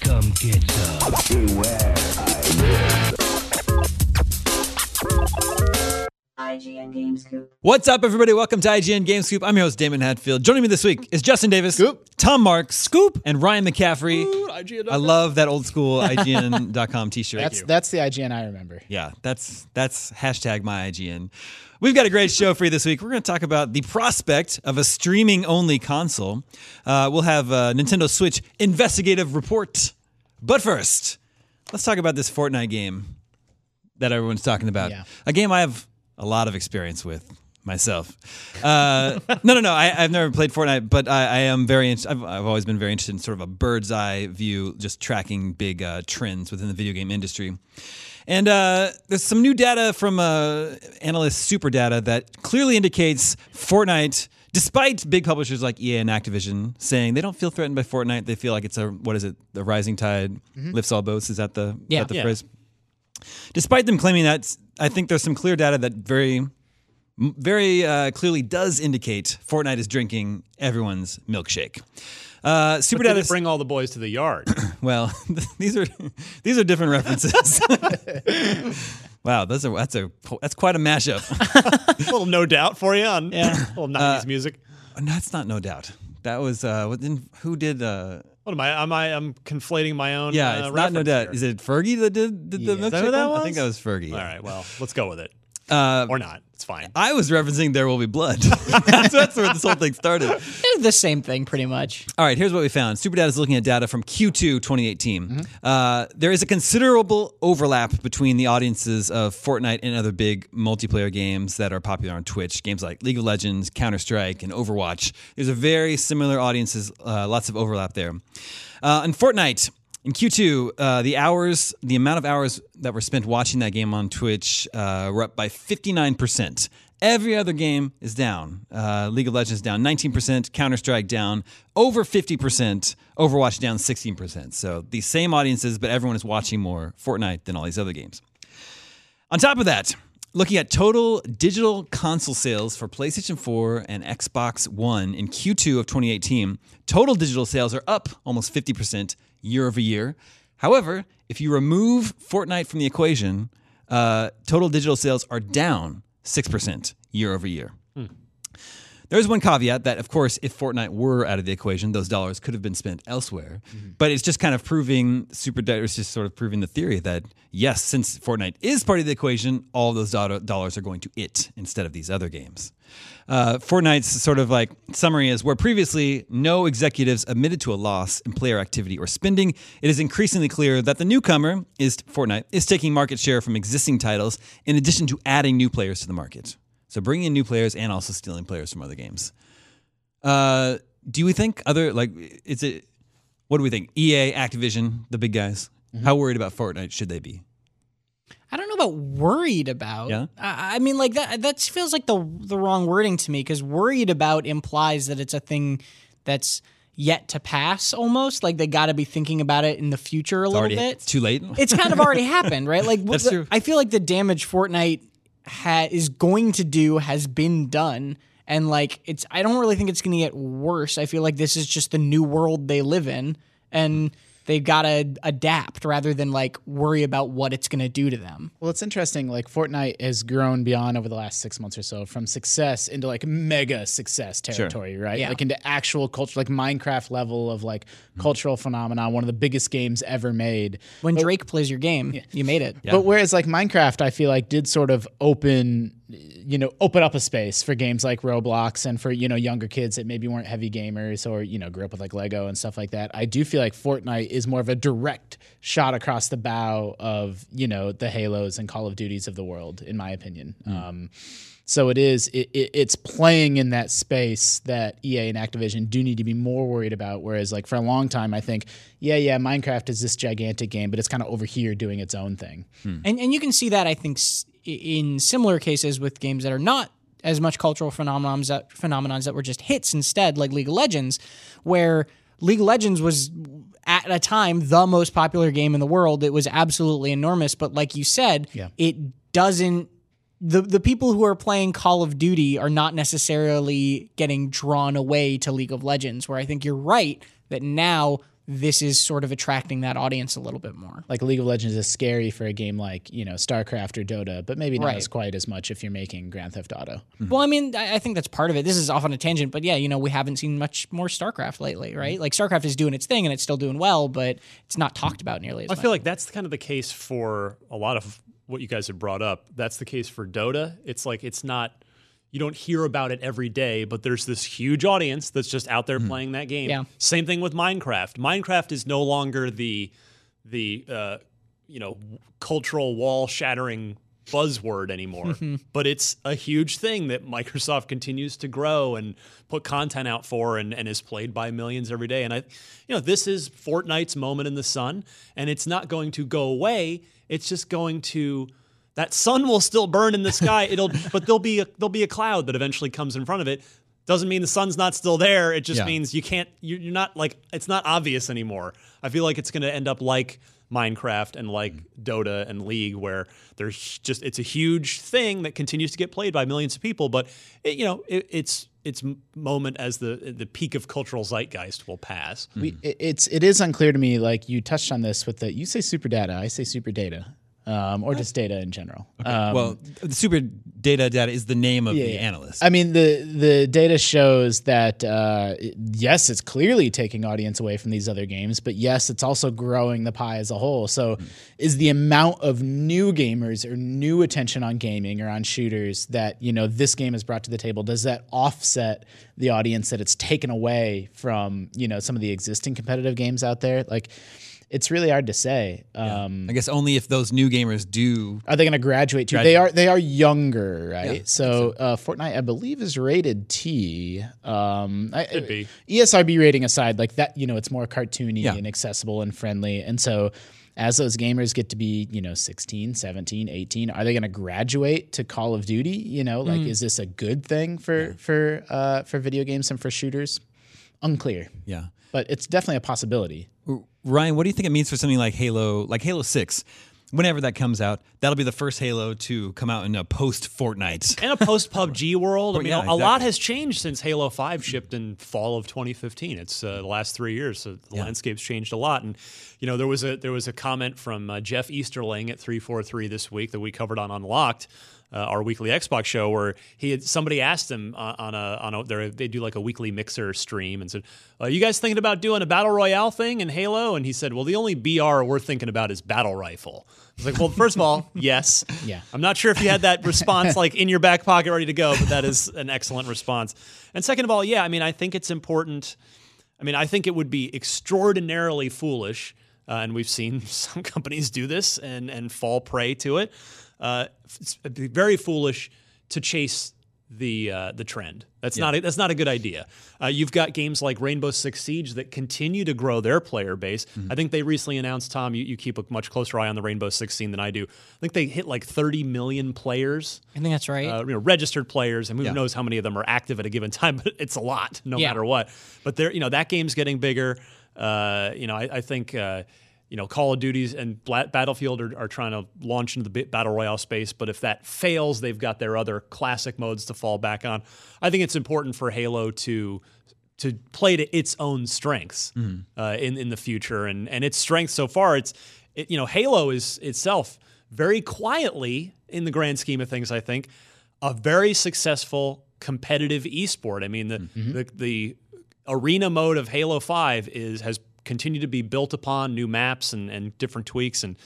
Come, get some. IGN Game Scoop. What's up, everybody? Welcome to IGN Game Scoop. I'm your host, Daemon Hatfield. Joining me this week is Justin Davis, Scoop. Tom Marks, Scoop, and Ryan McCaffrey. IGN. I love that old school IGN.com t-shirt. That's that's the IGN I remember. yeah, that's that's hashtag my IGN. We've got a great show for you this week. We're going to talk about the prospect of a streaming-only console. Uh, we'll have a Nintendo Switch investigative report. But first, let's talk about this Fortnite game that everyone's talking about. Yeah. A game I have a lot of experience with myself. Uh, no, no, no. I, I've never played Fortnite, but I, I am very. Int- I've, I've always been very interested in sort of a bird's eye view, just tracking big uh, trends within the video game industry. And uh, there's some new data from uh, analyst SuperData that clearly indicates Fortnite. Despite big publishers like EA and Activision saying they don't feel threatened by Fortnite, they feel like it's a what is it? The rising tide lifts all boats. Is that the Yeah. that the Yeah. phrase? Despite them claiming that, I think there's some clear data that very, very uh, clearly does indicate Fortnite is drinking everyone's milkshake. Uh, Super it bring all the boys to the yard? well, these are these are different references. wow, that's a that's a that's quite a mashup. a little no doubt for you on Yeah. a little 90s music. that's not no doubt. That was uh, who did. Uh, What am I? Am I? I'm conflating my own. yeah, uh, it's not no doubt. here. Is it Fergie that did, did the Yeah. milkshake? Is that that? I think that was Fergie. yeah. All right. Well, let's go with it, Uh, or not. It's fine. I was referencing "There Will Be Blood." that's, that's where this whole thing started. They're the same thing, pretty much. All right, here's what we found. SuperData is looking at data from Q2 2018. Uh, there is a considerable overlap between the audiences of Fortnite and other big multiplayer games that are popular on Twitch. Games like League of Legends, Counter Strike, and Overwatch. There's a very similar audiences, uh, lots of overlap there. Uh, in Fortnite, in Q2, uh, the hours, the amount of hours that were spent watching that game on Twitch uh, were up by 59%. Every other game is down. Uh, League of Legends down 19%, Counter Strike down over 50%, Overwatch down 16%. So the same audiences, but everyone is watching more Fortnite than all these other games. On top of that, looking at total digital console sales for PlayStation 4 and Xbox One in Q2 of 2018, total digital sales are up almost 50% year over year. However, if you remove Fortnite from the equation, uh, total digital sales are down 6% year over year. There's one caveat that, of course, if Fortnite were out of the equation, those dollars could have been spent elsewhere. But it's just kind of proving super. It's just sort of proving the theory that yes, since Fortnite is part of the equation, all those do- dollars are going to it instead of these other games. Uh, Fortnite's sort of like summary is where previously no executives admitted to a loss in player activity or spending, it is increasingly clear that the newcomer is Fortnite is taking market share from existing titles in addition to adding new players to the market. So bringing in new players and also stealing players from other games. Uh, do we think other like is it? What do we think? EA, Activision, the big guys. How worried about Fortnite should they be? I don't know about worried about. Yeah? I, I mean, like that. That feels like the the wrong wording to me because worried about implies that it's a thing that's yet to pass. Almost like they got to be thinking about it in the future a little Already bit. too late. it's kind of already happened, right? Like That's the- true. I feel like the damage Fortnite ha- is going to do has been done, and like it's. I don't really think it's going to get worse. I feel like this is just the new world they live in, and they've got to adapt rather than like worry about what it's going to do to them. Well, it's interesting. Like Fortnite has grown beyond over the last six months or so from success into like mega success territory, right? Yeah. Like into actual culture, like Minecraft level of like hmm. cultural phenomenon, one of the biggest games ever made. When Drake plays your game, you made it. But whereas like Minecraft, I feel like did sort of open, you know, open up a space for games like Roblox and for you know younger kids that maybe weren't heavy gamers or you know grew up with like Lego and stuff like that. I do feel like Fortnite is more of a direct shot across the bow of you know the Halos and Call of Duties of the world, in my opinion. Mm. Um, so it is it, it, it's playing in that space that EA and Activision do need to be more worried about. Whereas like for a long time, I think yeah yeah Minecraft is this gigantic game, but it's kind of over here doing its own thing. Hmm. And and you can see that I think in similar cases with games that are not as much cultural phenomenons that phenomenons that were just hits instead, like League of Legends, where League of Legends was at a time the most popular game in the world. It was absolutely enormous, but like you said, Yeah. it doesn't the the people who are playing Call of Duty are not necessarily getting drawn away to League of Legends, where I think you're right that now this is sort of attracting that audience a little bit more. like League of Legends is scary for a game like you know StarCraft or Dota, but maybe not Right. as quite as much if you're making Grand Theft Auto. Mm-hmm. Well, I mean, I I think that's part of it. This is off on a tangent, but yeah, you know, we haven't seen much more StarCraft lately, mm-hmm. right? Like StarCraft is doing its thing and it's still doing well, but it's not talked about nearly as I much. I feel like that's kind of the case for a lot of what you guys have brought up. That's the case for Dota. It's like it's not you don't hear about it every day, but there's this huge audience that's just out there playing that game. Yeah. Same thing with Minecraft. Minecraft is no longer the the uh, you know cultural wall shattering buzzword anymore, but it's a huge thing that Microsoft continues to grow and put content out for and, and is played by millions every day. And I, you know, this is Fortnite's moment in the sun, and it's not going to go away. It's just going to that sun will still burn in the sky. It'll, but there'll be a, there'll be a cloud that eventually comes in front of it. Doesn't mean the sun's not still there. It just Yeah. means you can't. You're you're not like it's not obvious anymore. I feel like it's going to end up like Minecraft and like mm. Dota and League, where there's just it's a huge thing that continues to get played by millions of people. But it, you know, it, it's its moment as the the peak of cultural zeitgeist will pass. We, mm. it, it's it is unclear to me. Like you touched on this with the you say super data, I say super data, um, or just data in general. Um, well, the super data data is the name of the yeah. analyst. I mean, the the data shows that uh, yes, it's clearly taking audience away from these other games, but yes, it's also growing the pie as a whole. So, is the amount of new gamers or new attention on gaming or on shooters that you know this game has brought to the table? Does that offset the audience that it's taken away from you know some of the existing competitive games out there? Like, it's really hard to say. Um, I guess only if those new gamers do. are they going to graduate to? They are. They are younger, right? so uh, Fortnite, I believe, is rated T. Um, I, Could be. ESRB rating aside, like that, you know, it's more cartoony Yeah. and accessible and friendly, and so. As those gamers get to be, you know, 16, 17, 18, are they going to graduate to Call of Duty? You know, like is this a good thing for for uh, for video games and for shooters? Unclear, Yeah. but it's definitely a possibility. Ryan, what do you think it means for something like Halo, like Halo Six? Whenever that comes out, that'll be the first Halo to come out in a post Fortnite. in a post PUBG world, I mean, yeah, a, a lot has changed since Halo 5 shipped in fall of 2015. It's uh, the last three years, so the landscape's changed a lot. And you know, there was a there was a comment from uh, Jeff Easterling at 343 this week that we covered on Unlocked. Uh, our weekly Xbox show, where he had somebody asked him uh, on a on a they're- they do like a weekly mixer stream and said, "Are you guys thinking about doing a battle royale thing in Halo?" And he said, "Well, the only BR we're thinking about is battle rifle." I was like, "Well, first of all, yes. Yeah. I'm not sure if you had that response like in your back pocket ready to go, but that is an excellent response. And second of all, yeah, I mean, I think it's important." I mean, I think it would be extraordinarily foolish, uh, and we've seen some companies do this and and fall prey to it. Uh, it's it'd be very foolish to chase the uh, the trend. That's not a, that's not a good idea. Uh, you've got games like Rainbow Six Siege that continue to grow their player base. I think they recently announced, Tom, you, you keep a much closer eye on the Rainbow Six scene than I do. I think they hit like 30 million players I think that's right. uh, you know, registered players, and who knows how many of them are active at a given time, but it's a lot, no Yeah. matter what. But there, you know, that game's getting bigger. Uh, you know, I, I think, uh, you know, Call of Duties and Bla- Battlefield are, are trying to launch into the battle royale space. But if that fails, they've got their other classic modes to fall back on. I think it's important for Halo to to play to its own strengths uh, in in the future, and and its strength so far, it's it, you know, Halo is itself very quietly in the grand scheme of things. I think a very successful competitive esport. I mean, the the, the arena mode of Halo Five is has continued to be built upon new maps and, and different tweaks. And.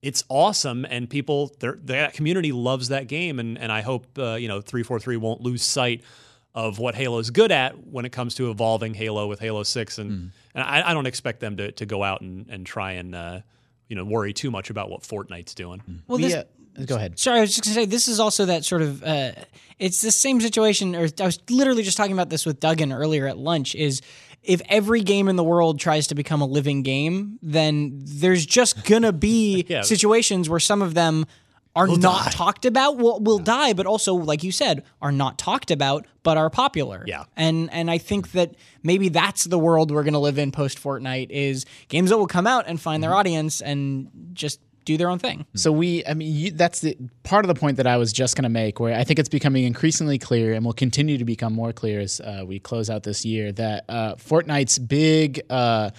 It's awesome, and people, that community loves that game, and and I hope uh, you know three four three won't lose sight of what Halo's good at when it comes to evolving Halo with Halo Six, and and I, I don't expect them to to go out and and try and uh, you know worry too much about what Fortnite's doing. well, this, uh, go ahead. Sorry, I was just gonna say this is also that sort of. Uh, it's the same situation, or I was literally just talking about this with Duggan earlier at lunch. Is if every game in the world tries to become a living game, then there's just gonna be Yeah. situations where some of them are not talked about. Will will die, but also, like you said, are not talked about, but are popular. Yeah. and and I think that maybe that's the world we're gonna live in post Fortnite. Is games that will come out and find their audience and just do their own thing. So we, I mean, you, that's the part of the point that I was just going to make, where I think it's becoming increasingly clear, and will continue to become more clear as uh, we close out this year, that uh, Fortnite's big. Uh,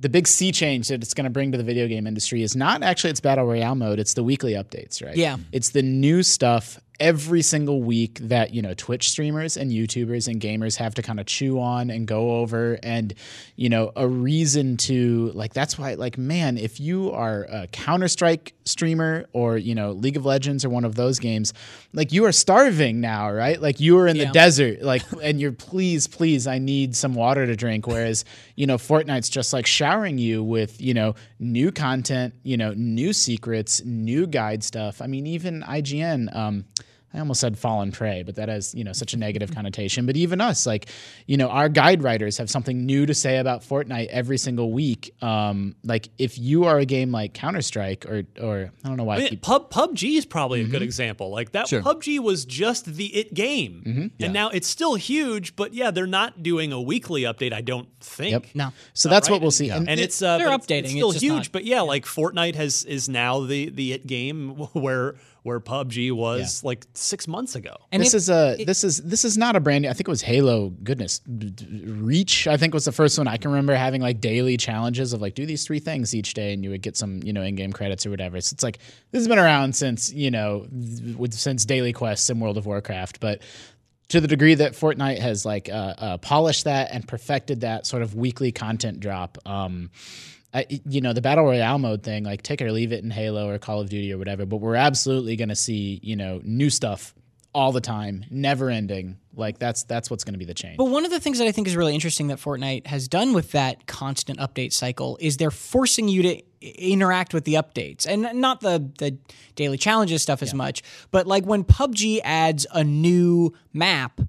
the big sea change that it's going to bring to the video game industry is not actually its battle royale mode; it's the weekly updates, right? Yeah. it's the new stuff every single week that you know Twitch streamers and YouTubers and gamers have to kind of chew on and go over, and you know a reason to like. That's why, like, man, if you are a Counter Strike streamer or you know League of Legends or one of those games, like you are starving now, right? Like you are in Yeah. the desert, like, and you're please, please, I need some water to drink. Whereas you know Fortnite's just like showering you with you know new content, you know new secrets, new guide stuff. I mean, even IGN. Um, I almost said fallen prey, but that has, you know, such a negative connotation. But even us, like, you know, our guide writers have something new to say about Fortnite every single week. Um, like if you are a game like Counter Strike or or I don't know why I I keep Pub PUBG is probably Mm-hmm. a good example. Like that PUBG was just the it game, Mm-hmm. and now it's still huge. But yeah, they're not doing a weekly update. I don't think. Yep. No. So that's right? what we'll see. And, and it's uh, They're updating, It's it's still just huge, not- but yeah, like Fortnite has is now the the it game where where PUBG was like six months ago. And this if- is a this is this is not a brand new. I think it was Halo. Goodness, D- D- Reach. I think was the first one I can remember having like daily challenges of like do these three things each day, and you would get some you know in game credits or whatever. So it's like this has been around since you know with since daily quests in World of Warcraft, but to the degree that Fortnite has like uh, uh, polished that and perfected that sort of weekly content drop. Um, I, you know the battle royale mode thing, like take it or leave it in Halo or Call of Duty or whatever. But we're absolutely going to see you know new stuff all the time, never ending. Like that's that's what's going to be the change. But one of the things that I think is really interesting that Fortnite has done with that constant update cycle is they're forcing you to interact with the updates and not the the daily challenges stuff as much, but like when PUBG adds a new map,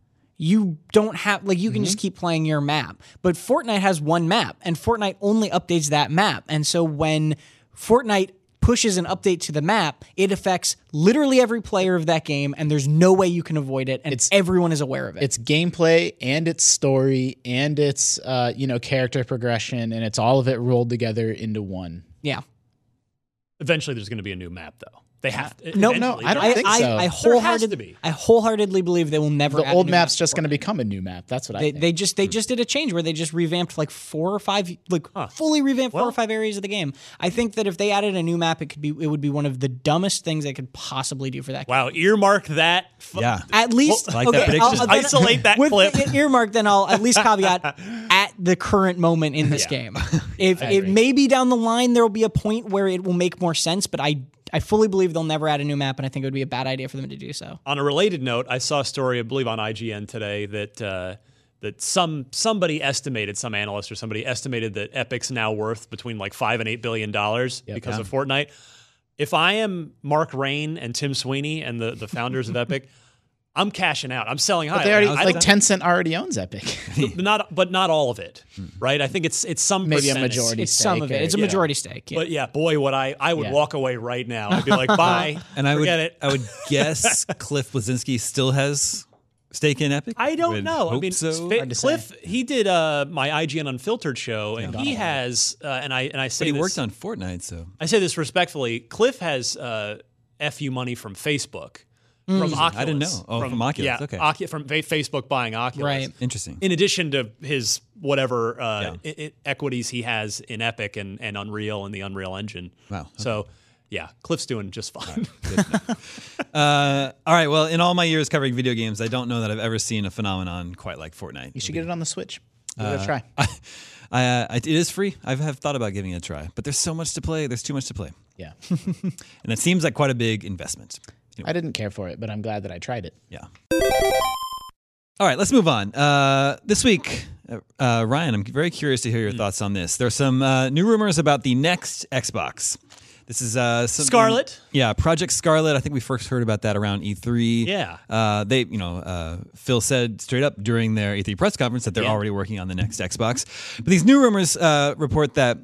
you don't have like you can just keep playing your map. But Fortnite has one map and Fortnite only updates that map. And so when Fortnite pushes an update to the map, it affects literally every player of that game and there's no way you can avoid it and it's, everyone is aware of it. it's gameplay and its story and its uh, you know character progression and it's all of it rolled together into one. yeah. Eventually, there's going to be a new map though. They have to. No, no. I don't There- think I, so. I There has to wholeheartedly, be. I wholeheartedly believe they will never. The add old new map's maps just going to become a new map. That's what I They, think. they just they just did a change where they just revamped like four or five like fully revamped four or five areas of the game. I think that if they added a new map, it could be it would be one of the dumbest things they could possibly do for that. game. Wow, earmark that. F- Yeah. At least Like that okay, prediction. I'll- Just I'll- isolate that with clip. the earmark. Then I'll at least caveat at the current moment in this game. If it maybe down the line there will be a point where it will make more sense, but I I fully believe they'll never add a new map, and I think it would be a bad idea for them to do so. On a related note, I saw a story, I believe, on IGN today that uh, that some somebody estimated, some analyst or somebody estimated that Epic's now worth between like five and eight billion dollars because of Fortnite. If I am Mark Rein and Tim Sweeney and the, the founders of Epic, I'm cashing out. I'm selling high. but they already I like don't- Tencent already owns Epic. not, but not all of it, right? I think it's it's some Maybe a majority. It's some of it. stake It's a yeah. majority stake. Yeah. But yeah, boy, what I I would Yeah. walk away right now. I'd be like, bye, And I would, it. I would guess Cliff Bleszinski still has stake in Epic. I don't know. I mean, so. Fa- Hard say. Cliff, he did uh, my IGN Unfiltered show, and he has, uh, and I and I say but he this, worked on Fortnite, so I say this respectfully. Cliff has uh, fu money from Facebook, from Oculus. I didn't know. Oh, from Oculus. Yeah, Okay. Ocu- from fa- Facebook buying Oculus. Right. interesting. In addition to his whatever uh, Yeah. i- i- equities he has in Epic and, and Unreal and the Unreal Engine. Wow, okay. So, yeah, Cliff's doing just fine. Uh, all right. Well, in all my years covering video games, I don't know that I've ever seen a phenomenon quite like Fortnite. You should get it on the Switch. Give it a try. I, uh, I, it is free. I have thought about giving it a try, but there's so much to play. There's too much to play, Yeah. and it seems like quite a big investment. I didn't care for it, but I'm glad that I tried it. Yeah. All right, let's move on. Uh, this week, uh, uh, Ryan, I'm very curious to hear your thoughts on this. There's some uh, new rumors about the next Xbox. This is uh, Scarlett? Yeah, Project Scarlett. I think we first heard about that around E3. Yeah. Uh, they, you know, uh, Phil said straight up during their E3 press conference that they're Yeah. already working on the next Xbox. But these new rumors uh, report that.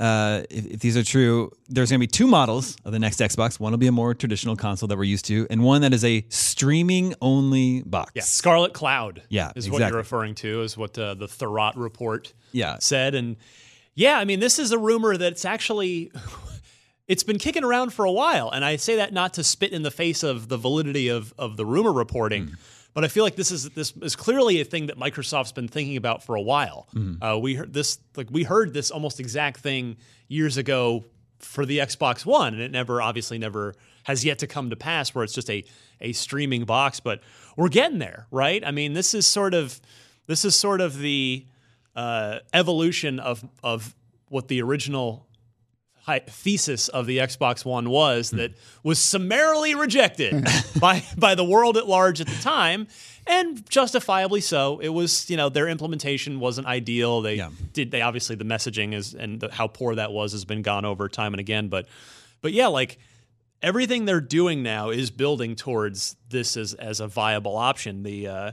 Uh, if, if these are true, there's going to be two models of the next Xbox. One will be a more traditional console that we're used to, and one that is a streaming only box. Yeah, Scarlett Cloud. Yeah, is what you're referring to. Is what uh, the Thurrott report. Yeah. said, and yeah, I mean, this is a rumor that's actually. It's been kicking around for a while, and I say that not to spit in the face of the validity of, of the rumor reporting, Mm. But I feel like this is this is clearly a thing that Microsoft's been thinking about for a while. Mm-hmm. Uh, we heard this like we heard this almost exact thing years ago for the Xbox One, and it never obviously never has yet to come to pass where it's just a a streaming box. But we're getting there, right? I mean, this is sort of this is sort of the uh, evolution of of what the original thesis of the Xbox One was that was summarily rejected by by the world at large at the time, and justifiably so. It was you know their implementation wasn't ideal. They Yeah. did they obviously the messaging is and the, how poor that was has been gone over time and again. But but yeah, like everything they're doing now is building towards this as as a viable option. The uh,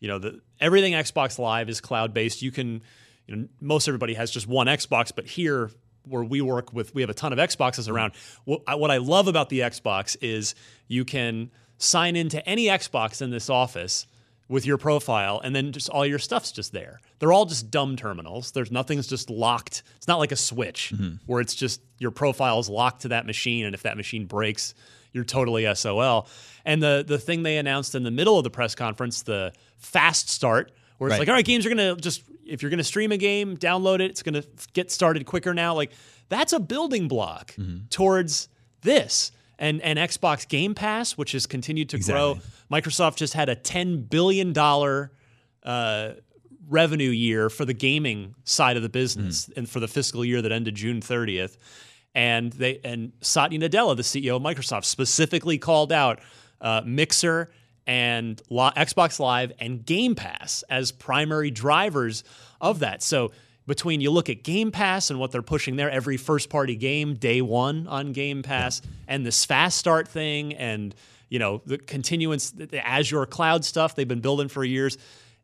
you know the everything Xbox Live is cloud based. You can you know most everybody has just one Xbox, but here where we work with we have a ton of Xboxes around. What I, what I love about the Xbox is you can sign into any Xbox in this office with your profile and then just all your stuff's just there. They're all just dumb terminals. There's nothing's just locked. It's not like a switch mm-hmm. where it's just your profile is locked to that machine and if that machine breaks, you're totally SOL. And the the thing they announced in the middle of the press conference, the fast start, where it's Right. like, all right, games are gonna just if you're gonna stream a game, download it. It's gonna get started quicker now. Like that's a building block towards this. And and Xbox Game Pass, which has continued to grow. Microsoft just had a ten billion dollar uh, revenue year for the gaming side of the business, and for the fiscal year that ended June 30th. And they and Satya Nadella, the CEO of Microsoft, specifically called out uh, Mixer and Xbox Live and Game Pass as primary drivers of that. So between you look at Game Pass and what they're pushing there, every first party game day one on Game Pass, and this fast start thing, and you know the continuance, the Azure cloud stuff they've been building for years.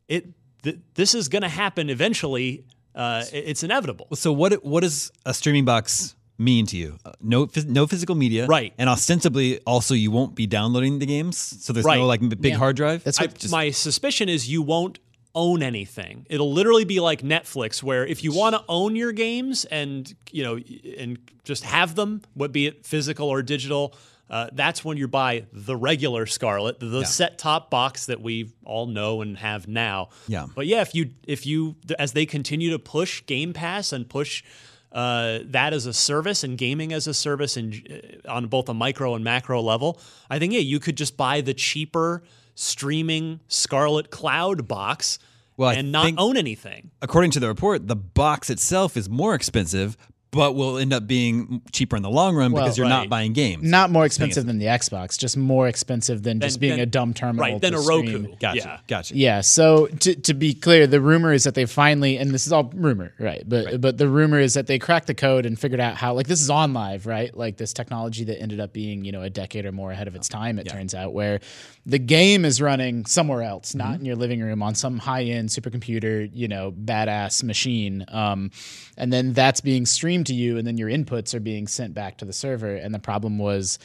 It th- this is going to happen eventually. Uh, it's inevitable. So what what does a streaming box mean to you? Uh, no no physical media, Right. And ostensibly, also you won't be downloading the games, so there's Right. no like m- big hard drive. That's I, what my suspicion is you won't own anything. It'll literally be like Netflix, where if you want to own your games and you know and just have them, what be it physical or digital, uh, that's when you buy the regular Scarlett, the set top box that we all know and have now. Yeah. But yeah, if you if you as they continue to push Game Pass and push uh, that as a service and gaming as a service and uh, on both a micro and macro level, I think yeah, you could just buy the cheaper streaming Scarlett Cloud box Well, and not own anything. According to the report, the box itself is more expensive, but will end up being cheaper in the long run because you're not buying games. Not more expensive than the Xbox, just more expensive than just being then- a dumb terminal. Right, then to a Roku. stream. Gotcha. Yeah. Gotcha. Yeah. So to, to be clear, the rumor is that they finally, and this is all rumor, right? But but the rumor is that they cracked the code and figured out how, like, this is OnLive, right? Like this technology that ended up being, you know, a decade or more ahead of its time. It turns out where the game is running somewhere else, not in your living room on some high end supercomputer, you know, badass machine. Um, and then that's being streamed to you, and then your inputs are being sent back to the server. And the problem was,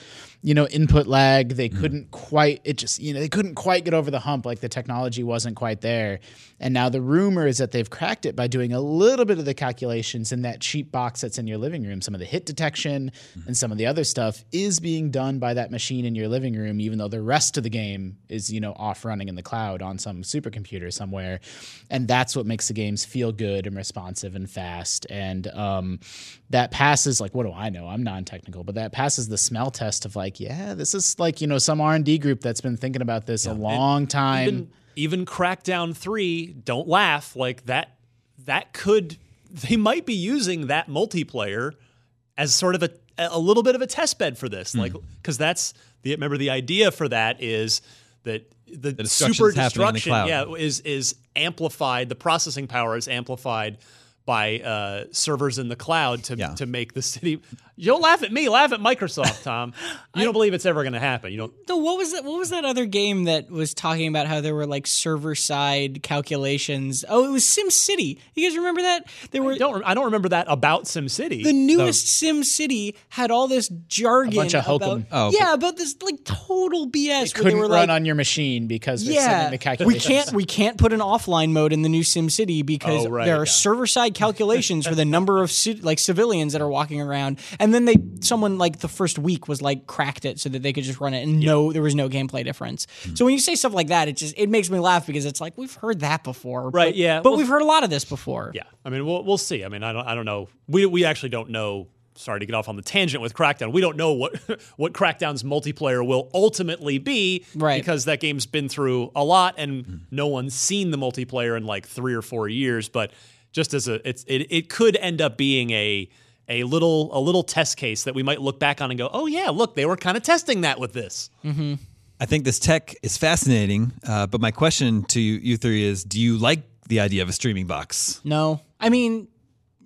you know, input lag. They couldn't quite. It just, you know, they couldn't quite get over the hump. Like the technology wasn't quite there. And now the rumor is that they've cracked it by doing a little bit of the calculations in that cheap box that's in your living room. Some of the hit detection and some of the other stuff is being done by that machine in your living room, even though the rest of the game is, you know, off running in the cloud on some supercomputer somewhere. And that's what makes the games feel good and responsive and fast. And um, that passes like, what do I know? I'm non-technical, but that passes the smell test of like, yeah, this is like, you know, some R&D group that's been thinking about this a long time. even even Crackdown three, don't laugh like that. That could they might be using that multiplayer as sort of a a little bit of a test bed for this, like because that's the remember the idea for that is that the, destruction's super happening the destruction, yeah, is is amplified. The processing power is amplified by uh, servers in the cloud to Yeah. to make the city. You don't laugh at me, laugh at Microsoft, Tom. You don't believe it's ever going to happen. You don't. No, what was that? What was that other game that was talking about how there were like server side calculations? Oh, it was Sim City. You guys remember that? There were don't I don't remember that about SimCity. the newest Sim City had all this jargon A bunch of about. Oh, yeah about this like total BS. where they couldn't were run like, on your machine because yeah, sending the we can't we can't put an offline mode in the new Sim City because Oh, right, there are yeah. server side calculations for the number of ci- like civilians that are walking around, and then they someone like the first week was like cracked it so that they could just run it and no there was no gameplay difference. So when you say stuff like that, it just it makes me laugh because it's like we've heard that before, Right, but- yeah. but Well- we've heard a lot of this before. Yeah, I mean, we'll we'll see. I mean, I don't I don't know. We we actually don't know. Sorry to get off on the tangent with Crackdown. We don't know what what Crackdown's multiplayer will ultimately be, Right. Because that game's been through a lot, and no one's seen the multiplayer in like three or four years. But just as a, it's it, it could end up being a a little a little test case that we might look back on and go, oh yeah, look, they were kind of testing that with this. I think this tech is fascinating, uh, but my question to you, you three is: Do you like the idea of a streaming box? No, I mean.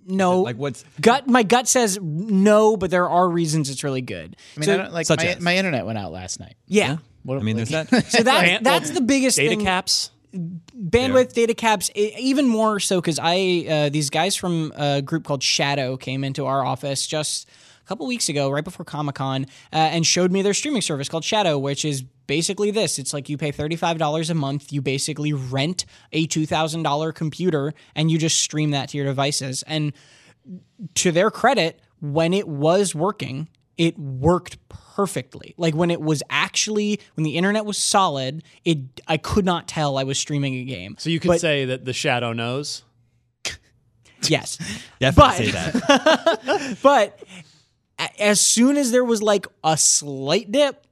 No, Like what's gut? My gut says no, but there are reasons it's really good. I mean, So- I don't, like such my, as? my internet went out last night. yeah, What I mean, like- there's that. So that that's the biggest Data thing. caps. Bandwidth data caps even more so because i uh, these guys from a group called shadow came into our office just a couple weeks ago right before comic-con uh, and showed me their streaming service called shadow which is basically this it's like you pay $35 a month you basically rent a $2000 computer and you just stream that to your devices and to their credit, when it was working, it worked perfectly. Like when it was actually when the internet was solid, it I could not tell I was streaming a game. So you could But- say that the shadow knows. Yes. Definitely But- say that. but as soon as there was like a slight dip,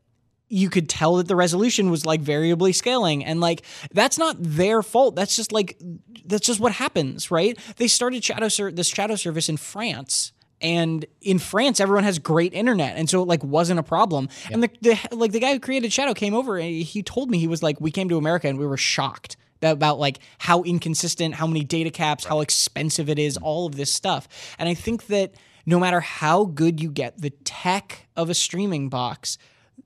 you could tell that the resolution was like variably scaling and like that's not their fault that's just like that's just what happens right they started shadow ser- this shadow service in france and in France, everyone has great internet, and so it like wasn't a problem. And the, the like the guy who created Shadow came over, and he told me he was like, we came to America and we were shocked about like how inconsistent, how many data caps, how expensive it is, all of this stuff. And I think that no matter how good you get the tech of a streaming box,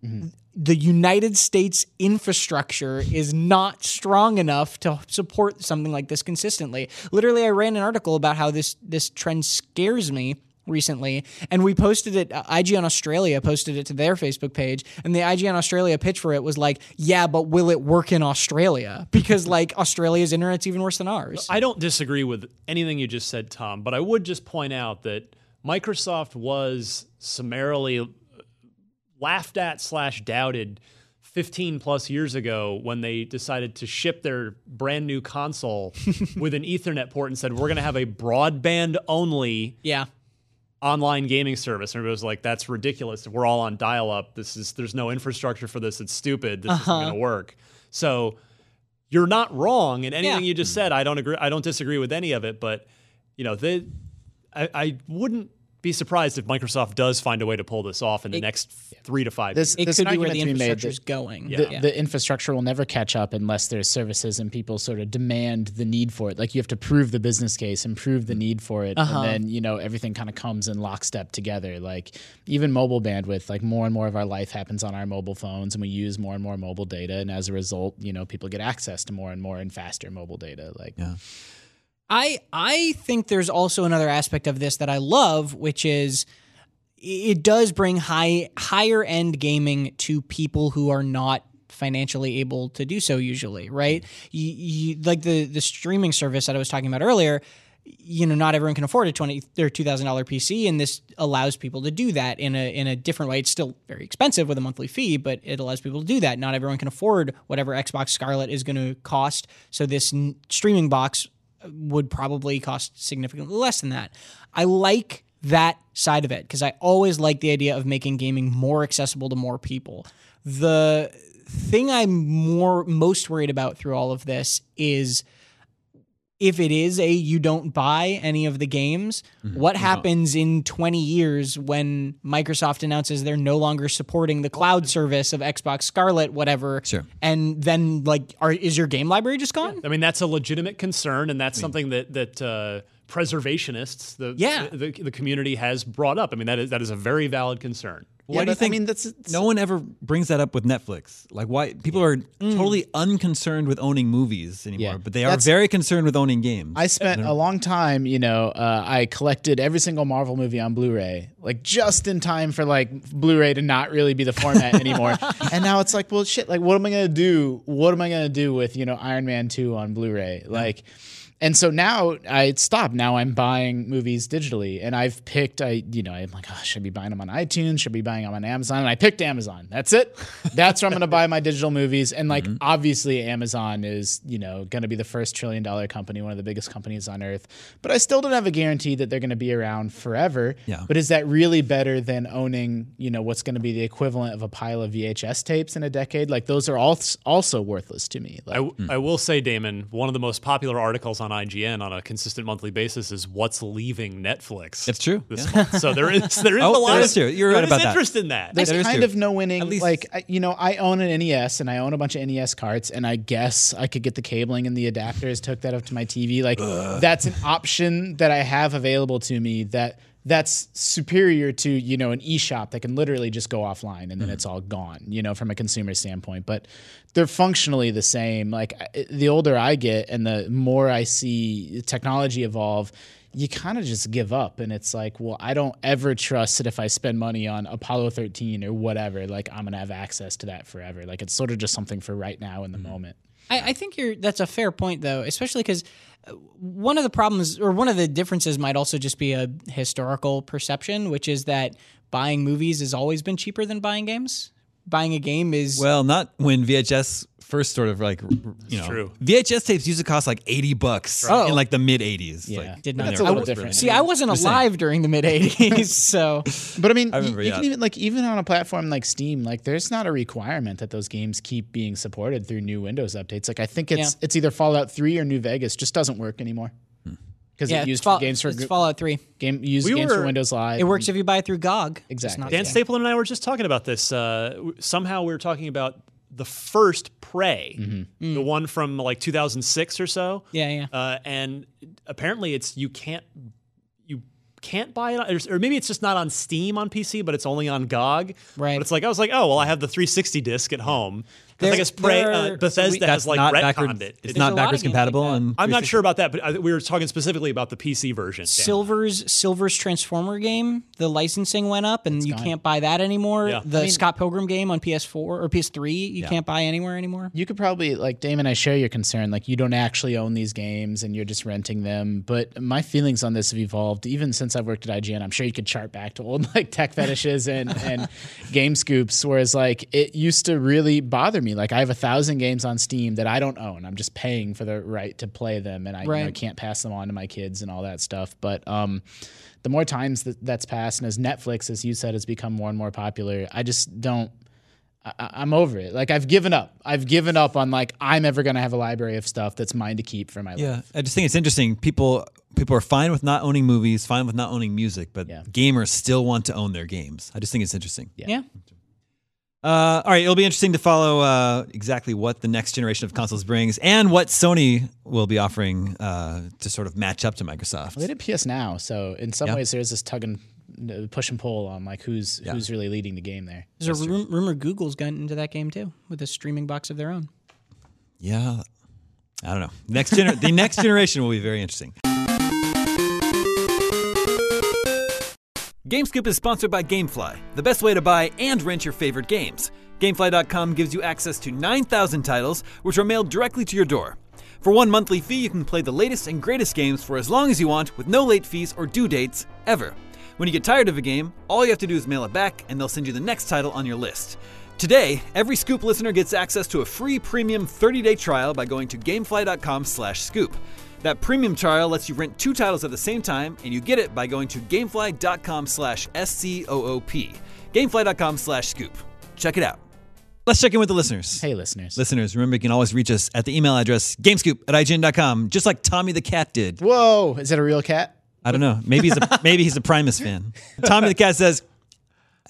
mm-hmm. the United States infrastructure is not strong enough to support something like this consistently. Literally, I ran an article about how this this trend scares me recently and we posted it uh, IGN Australia posted it to their Facebook page and the IGN Australia pitch for it was like yeah but will it work in Australia because like Australia's internet's even worse than ours I don't disagree with anything you just said, Tom, but I would just point out that Microsoft was summarily laughed at slash doubted 15 plus years ago when they decided to ship their brand new console with an Ethernet port and said we're going to have a broadband only Yeah. Online gaming service. And everybody was like, "That's ridiculous. We're all on dial-up. This is there's no infrastructure for this. It's stupid. This isn't uh-huh. going to work." So you're not wrong in anything Yeah. you just said. I don't agree. I don't disagree with any of it. But you know, they, I, I wouldn't be surprised if Microsoft does find a way to pull this off in the next three to five. This, years. It this could be where the to infrastructure is that going. the, yeah. the infrastructure will never catch up unless there's services and people sort of demand the need for it. Like you have to prove the business case and prove the need for it, Uh-huh. and then you know everything kind of comes in lockstep together. Like even mobile bandwidth, like more and more of our life happens on our mobile phones, and we use more and more mobile data, and as a result, you know people get access to more and more and faster mobile data. Like I I think there's also another aspect of this that I love, which is it does bring high higher end gaming to people who are not financially able to do so usually right? You, you, like the the streaming service that i was talking about earlier you know not everyone can afford a 20 or 2000 dollar pc and this allows people to do that in a in a different way. It's still very expensive with a monthly fee but it allows people to do that. Not everyone can afford whatever xbox scarlett is going to cost. So this n- streaming box would probably cost significantly less than that. I like that side of it because I always like the idea of making gaming more accessible to more people. The thing I'm more most worried about through all of this is if it is a you don't buy any of the games, what happens in 20 years when Microsoft announces they're no longer supporting the cloud service of Xbox Scarlett whatever Sure. and then like are is your game library just gone? I mean, that's a legitimate concern, and that's something that that uh, preservationists, the, Yeah. the the community has brought up. I mean, that is that is a very valid concern. Why do you but, I mean, that's- no one ever brings that up with Netflix? Like, why people are totally unconcerned with owning movies anymore, Yeah. but they are very concerned with owning games. I spent a long time, you know, uh, I collected every single Marvel movie on Blu-ray, like just in time for like Blu-ray to not really be the format anymore. and now it's like, well, shit, like what am I gonna do? What am I gonna do with you know Iron Man two on Blu-ray? Like. And so now I stopped. Now I'm buying movies digitally, and I've picked. I you know I'm like, oh, should I be buying them on iTunes? Should I be buying them on Amazon? And I picked Amazon. That's it. That's where I'm going to buy my digital movies. And like, mm-hmm. obviously, Amazon is you know going to be the first trillion dollar company, one of the biggest companies on earth. But I still don't have a guarantee that they're going to be around forever. Yeah. But is that really better than owning you know what's going to be the equivalent of a pile of VHS tapes in a decade? Like those are all also worthless to me. Like, I, w- hmm. I will say, Daemon, one of the most popular articles on IGN on a consistent monthly basis is what's leaving Netflix. It's true, This yeah. month. So there is there is Oh, a lot that of true. You're right is about that. interest in that. there's That is kind true. of no winning. At least- like I- you know, I own an NES and I own a bunch of NES carts, and I guess I could get the cabling and the adapters hooked that up to my TV. Like that's an option that I have available to me that that's superior to you know an eShop that can literally just go offline and then mm-hmm. it's all gone. You know, from a consumer standpoint, but they're functionally the same. Like the older I get and the more I see technology evolve you kind of just give up. And it's like well i don't ever trust that if i spend money on apollo 13 or whatever like i'm gonna have access to that forever. Like it's sort of just something for right now in the mm-hmm. moment. I, I think you're that's a fair point though, especially because one of the problems or one of the differences might also just be a historical perception, which is that buying movies has always been cheaper than buying games. Buying a game is well, not when VHS first sort of like you know true. VHS tapes used to cost like eighty bucks Oh. in like the mid eighties. Yeah. Like, did not. that's a I little w- different. See, I wasn't saying. alive during the mid '80s, so but i mean I remember, you, you yeah. can even like even on a platform like steam like there's not a requirement that those games keep being supported through new windows updates like i think it's Yeah. it's either fallout 3 or new vegas just doesn't work anymore because yeah, it it's, used Fall- games for it's Fallout Three. game used We games were- for windows live It works if you buy it through GOG. just Exactly. not Dan Steam. Stapleton and I were just talking about this. Uh, somehow we were talking about the first Prey, Mm-hmm. the one from like 2006 or so. Yeah, yeah. Uh, and apparently, it's you can't you can't buy it, on, or maybe it's just not on Steam on PC, but it's only on GOG. Right. But it's like I was like, oh well, I have the 360 disc at home. I guess Prey, there uh, are- Bethesda That's has like not retconned backwards. it. It's It- not a lot of backwards games like compatible. and I'm not sure about that, but I, we were talking specifically about the PC version. Dan. Silver's Silver's Transformer game, the licensing went up, and you can't buy that anymore. Yeah. The Scott Pilgrim game on PS4 or PS3, you can't buy anywhere anymore. You could probably like Daemon. I share your concern. Like you don't actually own these games and you're just renting them. But my feelings on this have evolved even since I've worked at IGN. I'm sure you could chart back to old like tech fetishes and and game scoops. Whereas like it used to really bother me. Like I have a thousand games on Steam that I don't own. I'm just paying for the right to play them, and I you know, Right. can't pass them on to my kids and all that stuff. But um, the more times that that's passed, and as Netflix, as you said, has become more and more popular, I just don't. I, I'm over it. Like I've given up. I've given up on like I'm ever gonna have a library of stuff that's mine to keep for my Yeah, life. Yeah, I just think it's interesting. People people are fine with not owning movies, fine with not owning music, but Yeah. gamers still want to own their games. I just think it's interesting. yeah. Yeah. Uh, all right, it'll be interesting to follow uh, exactly what the next generation of consoles brings and what Sony will be offering uh, to sort of match up to Microsoft. They did PS Now, so in some Yeah. ways there's this tug and uh, push and pull on like who's who's really leading the game there. There's a rum- rumor Google's gotten into that game too with a streaming box of their own. Yeah, I don't know. Next gener- the next generation will be very interesting. Game Scoop is sponsored by GameFly, the best way to buy and rent your favorite games. GameFly.com gives you access to 9,000 titles, which are mailed directly to your door. For one monthly fee, you can play the latest and greatest games for as long as you want with no late fees or due dates, ever. When you get tired of a game, all you have to do is mail it back, and they'll send you the next title on your list. Today, every Scoop listener gets access to a free premium 30-day trial by going to gamefly.com/scoop. That premium trial lets you rent two titles at the same time, and you get it by going to gamefly.com slash SCOOP. Gamefly.com slash scoop. Check it out. Let's check in with the listeners. Hey listeners. Listeners, remember you can always reach us at the email address gamescoop at ign.com, just like Tommy the cat did. Whoa, is that a real cat? I don't know. Maybe he's a maybe he's a Primus fan. Tommy the cat says,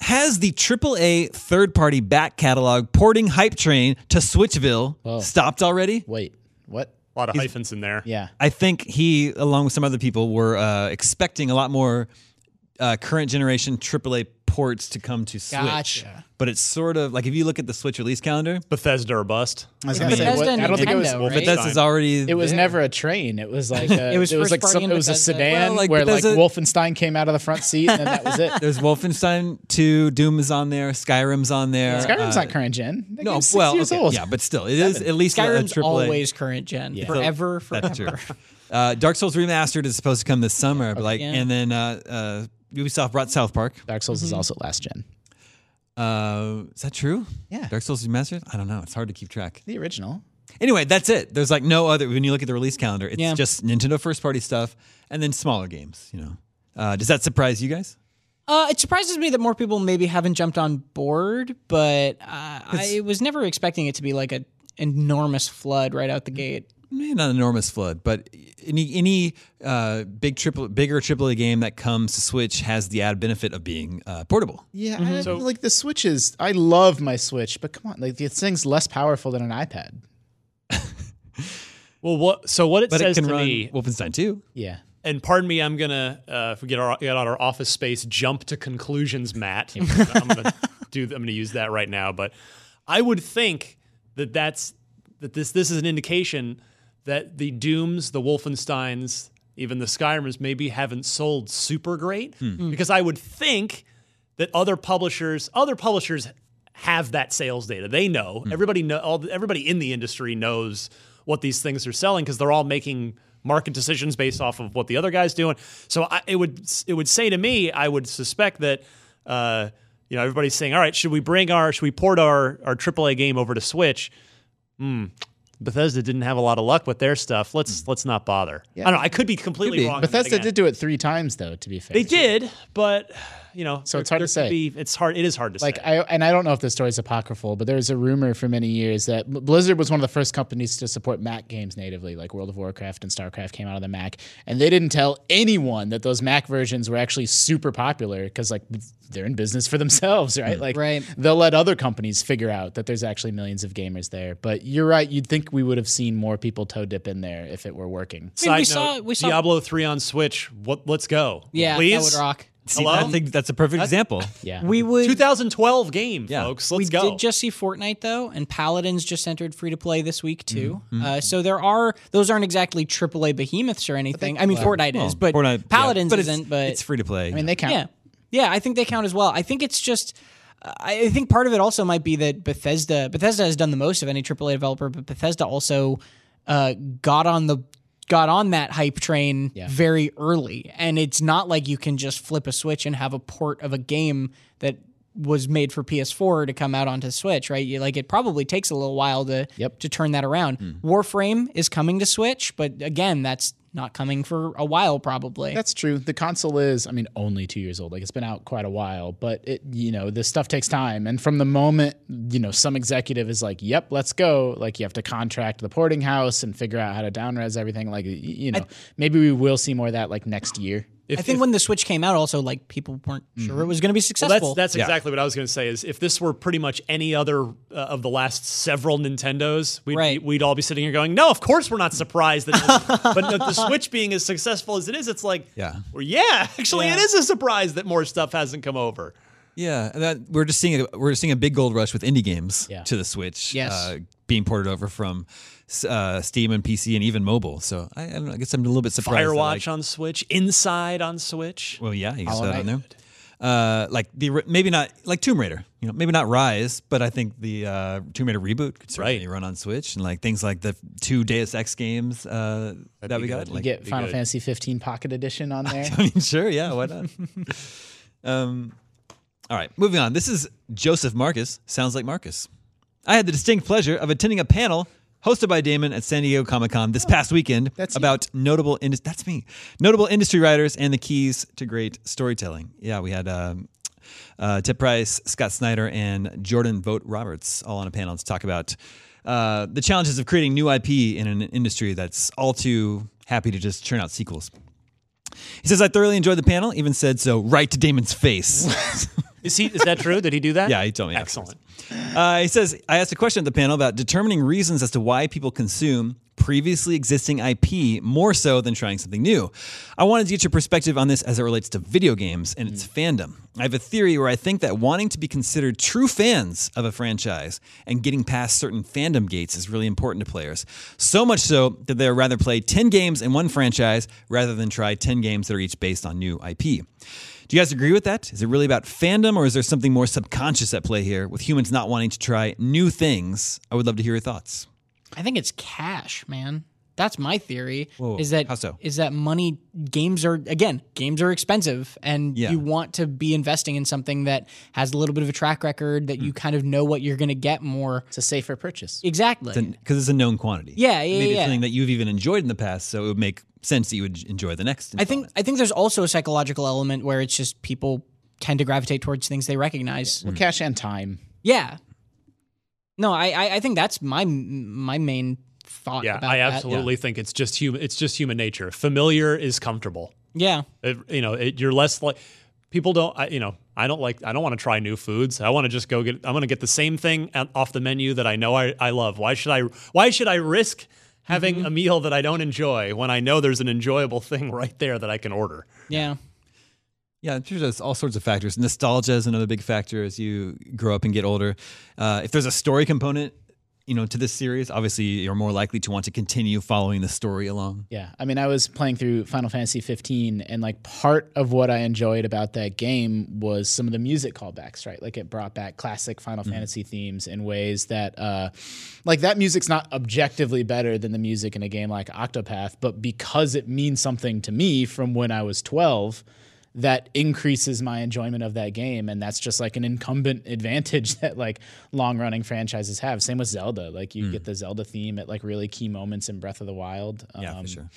"Has the AAA third-party back catalog porting Hype Train to Switchville stopped already?" Wait, what? A lot of hyphens in there. Yeah. I think he, along with some other people, were uh, expecting a lot more uh, current generation AAA ports to come to Switch. Gotcha. But it's sort of like if you look at the Switch release calendar, Bethesda or bust. I was Yeah, gonna say, Bethesda what- and I don't think it was. Nintendo, right? Bethesda's already. It was there. never a train. It was like a, It was it was first like party some, in it was a Bethesda. sedan Well, like where Bethesda- like Wolfenstein came out of the front seat and that was it. There's Wolfenstein 2, Doom is on there, Skyrim's on there. Skyrim's uh, not current gen. That No, game's six well, years okay, old. yeah, but still, it is at least a- a Skyrim's AAA. always current gen. Forever, forever. That's true. Uh, Dark Souls Remastered is supposed to come this summer, but like, yeah. and then uh, uh, Ubisoft brought South Park. Dark Souls Mm-hmm. is also last gen. Uh, is that true? Yeah. Dark Souls Remastered. I don't know. It's hard to keep track. The original. Anyway, that's it. There's like no other. When you look at the release calendar, it's Yeah. just Nintendo first party stuff, and then smaller games. You know, uh, does that surprise you guys? Uh, it surprises me that more people maybe haven't jumped on board, but uh, I was never expecting it to be like an enormous flood right out the gate. Maybe not an enormous flood, but any any uh, big triple bigger AAA game that comes to Switch has the added benefit of being uh, portable. Yeah, I, like the Switch is. I love my Switch, but come on, like this thing's less powerful than an iPad. Well, what? So what it But it says can to run me, Wolfenstein 2. Yeah. and pardon me, I'm gonna uh, if we get our get out our office space, jump to conclusions, Matt. I'm gonna, I'm gonna do. I'm gonna use that right now. But I would think that that's that this this is an indication that the Dooms, the Wolfensteins, even the Skyrims maybe haven't sold super great because I would think that other publishers, other publishers have that sales data. They know everybody know all, everybody in the industry knows what these things are selling because they're all making market decisions based off of what the other guy's doing. So I, it would it would say to me, I would suspect that uh, you know everybody's saying, all right, should we bring our should we port our our AAA game over to Switch? Hmm. Bethesda didn't have a lot of luck with their stuff. Let's hmm. let's not bother. I don't know. I could be completely Could be. wrong. Bethesda did do it three times though. To be fair, They did, but you know, So it's hard to say. Be, it's hard. It is hard to Like say. I and I don't know if this is apocryphal, but there was a rumor for many years that Blizzard was one of the first companies to support Mac games natively, like World of Warcraft and StarCraft came out of the Mac, and they didn't tell anyone that those Mac versions were actually super popular because like they're in business for themselves, right? Hmm. Like Right. they'll let other companies figure out that there's actually millions of gamers there. But you're right, you'd think we would have seen more people toe dip in there if it were working. I mean, we Side saw- note, we saw- Diablo three on Switch. What? Let's go. Yeah, please. that would rock. See, Hello? I think that's a perfect example. Yeah. We would 2012 game, Yeah. folks. we Let's go. did just see Fortnite though, and Paladins just entered free to play this week too. Mm-hmm. Uh, so there are those aren't exactly AAA behemoths or anything. I mean, Fortnite is, but Fortnite, yeah. Paladins But it's- isn't. But it's free to play. I mean, they count. yeah, yeah, I think they count as well. I think it's just. I I think part of it also might be that Bethesda Bethesda has done the most of any AAA developer, but Bethesda also uh, got on the got on that hype train very early, and it's not like you can just flip a switch and have a port of a game that was made for PS4 to come out onto Switch, right? You, like it probably takes a little while to Yep. to turn that around. Mm. Warframe is coming to Switch, but again, that's not coming for a while probably. That's true. The console is, I mean, only two years old. Like it's been out quite a while, but it, you know, this stuff takes time. And from the moment, you know, some executive is like, "Yep, let's go," like you have to contract the porting house and figure out how to downres everything. Like, you know, maybe we will see more of that like next year. If- I think if- when the Switch came out, also like people weren't sure it was going to be Well, successful. that's that's exactly what I was going to say. Is if this were pretty much any other uh, of the last several Nintendos, we'd, Right. we'd all be sitting here going, "No, of course we're not surprised." That but the, the Switch being as successful as it is, it's like, Yeah. well, yeah, actually, Yeah. it is a surprise that more stuff hasn't come over. Yeah, and that we're just seeing a, we're seeing a big gold rush with indie games Yeah. to the Switch. Yes. uh, being ported over from uh, Steam and PC and even mobile. So I, I don't know. I guess I'm a little bit surprised. that, Firewatch like- on Switch, Inside on Switch. well, yeah, you can Hollow set on there. Uh, like the maybe not like Tomb Raider, you know, maybe not Rise, but I think the uh, Tomb Raider reboot could certainly Right. run on Switch and like things like the two Deus Ex games uh, that be we got. good. You Like, get Final good. Fantasy 15 Pocket Edition on there. I mean, sure, yeah, why not? um, all right, moving on. This is Joseph Marcus. Sounds like Marcus. I had the distinct pleasure of attending a panel hosted by Daemon at San Diego Comic Con this past weekend That's you. about notable indus- that's me notable industry writers and the keys to great storytelling. Yeah, we had um, uh, Tip Price, Scott Snyder, and Jordan Vogt Roberts all on a panel to talk about uh, the challenges of creating new IP in an industry that's all too happy to just churn out sequels. He says, I thoroughly enjoyed the panel, even said so right to Daemon's face. Is he? Is that true? Did he do that? yeah, he told me. Excellent. Uh, he says, I asked a question at the panel about determining reasons as to why people consume previously existing IP more so than trying something new. I wanted to get your perspective on this as it relates to video games and its mm. fandom. I have a theory where I think that wanting to be considered true fans of a franchise and getting past certain fandom gates is really important to players. So much so that they'd rather play 10 games in one franchise rather than try 10 games that are each based on new IP. Do you guys agree with that? Is it really about fandom or is there something more subconscious at play here with humans not wanting to try new things? I would love to hear your thoughts. I think it's cash, man. That's my theory. Whoa, is that how so? is that money? Games are again, games are expensive, and Yeah. you want to be investing in something that has a little bit of a track record that Hmm. you kind of know what you're going to get more. It's a safer purchase. Exactly. Because it's a known quantity. Yeah, yeah, Maybe it's yeah. something that you've even enjoyed in the past, so it would make sense that you would enjoy the next. I think I think there's also a psychological element where it's just people tend to gravitate towards things they recognize. Well, cash and time. Yeah. No, I I, I think that's my my main thought. Yeah, I absolutely think it's just human. It's just human nature. Familiar is comfortable. Yeah. It, you know, it, you're less like people don't. I, you know, I don't like. I don't want to try new foods. I want to just go get. I'm going to get the same thing off the menu that I know I, I love. Why should I? Why should I risk having mm-hmm. a meal that I don't enjoy when I know there's an enjoyable thing right there that I can order? Yeah. Yeah, I'm sure there's all sorts of factors. Nostalgia is another big factor as you grow up and get older. Uh, if there's a story component, you know, to this series, obviously you're more likely to want to continue following the story along. Yeah, I mean, I was playing through Final Fantasy 15, and like part of what I enjoyed about that game was some of the music callbacks, right? Like it brought back classic Final Fantasy themes in ways that, uh, like that music's not objectively better than the music in a game like Octopath, but because it means something to me from when I was 12. That increases my enjoyment of that game, and that's just like an incumbent advantage that like long running franchises have. Same with Zelda, like you get the Zelda theme at like really key moments in Breath of the Wild. Yeah, Um, for sure.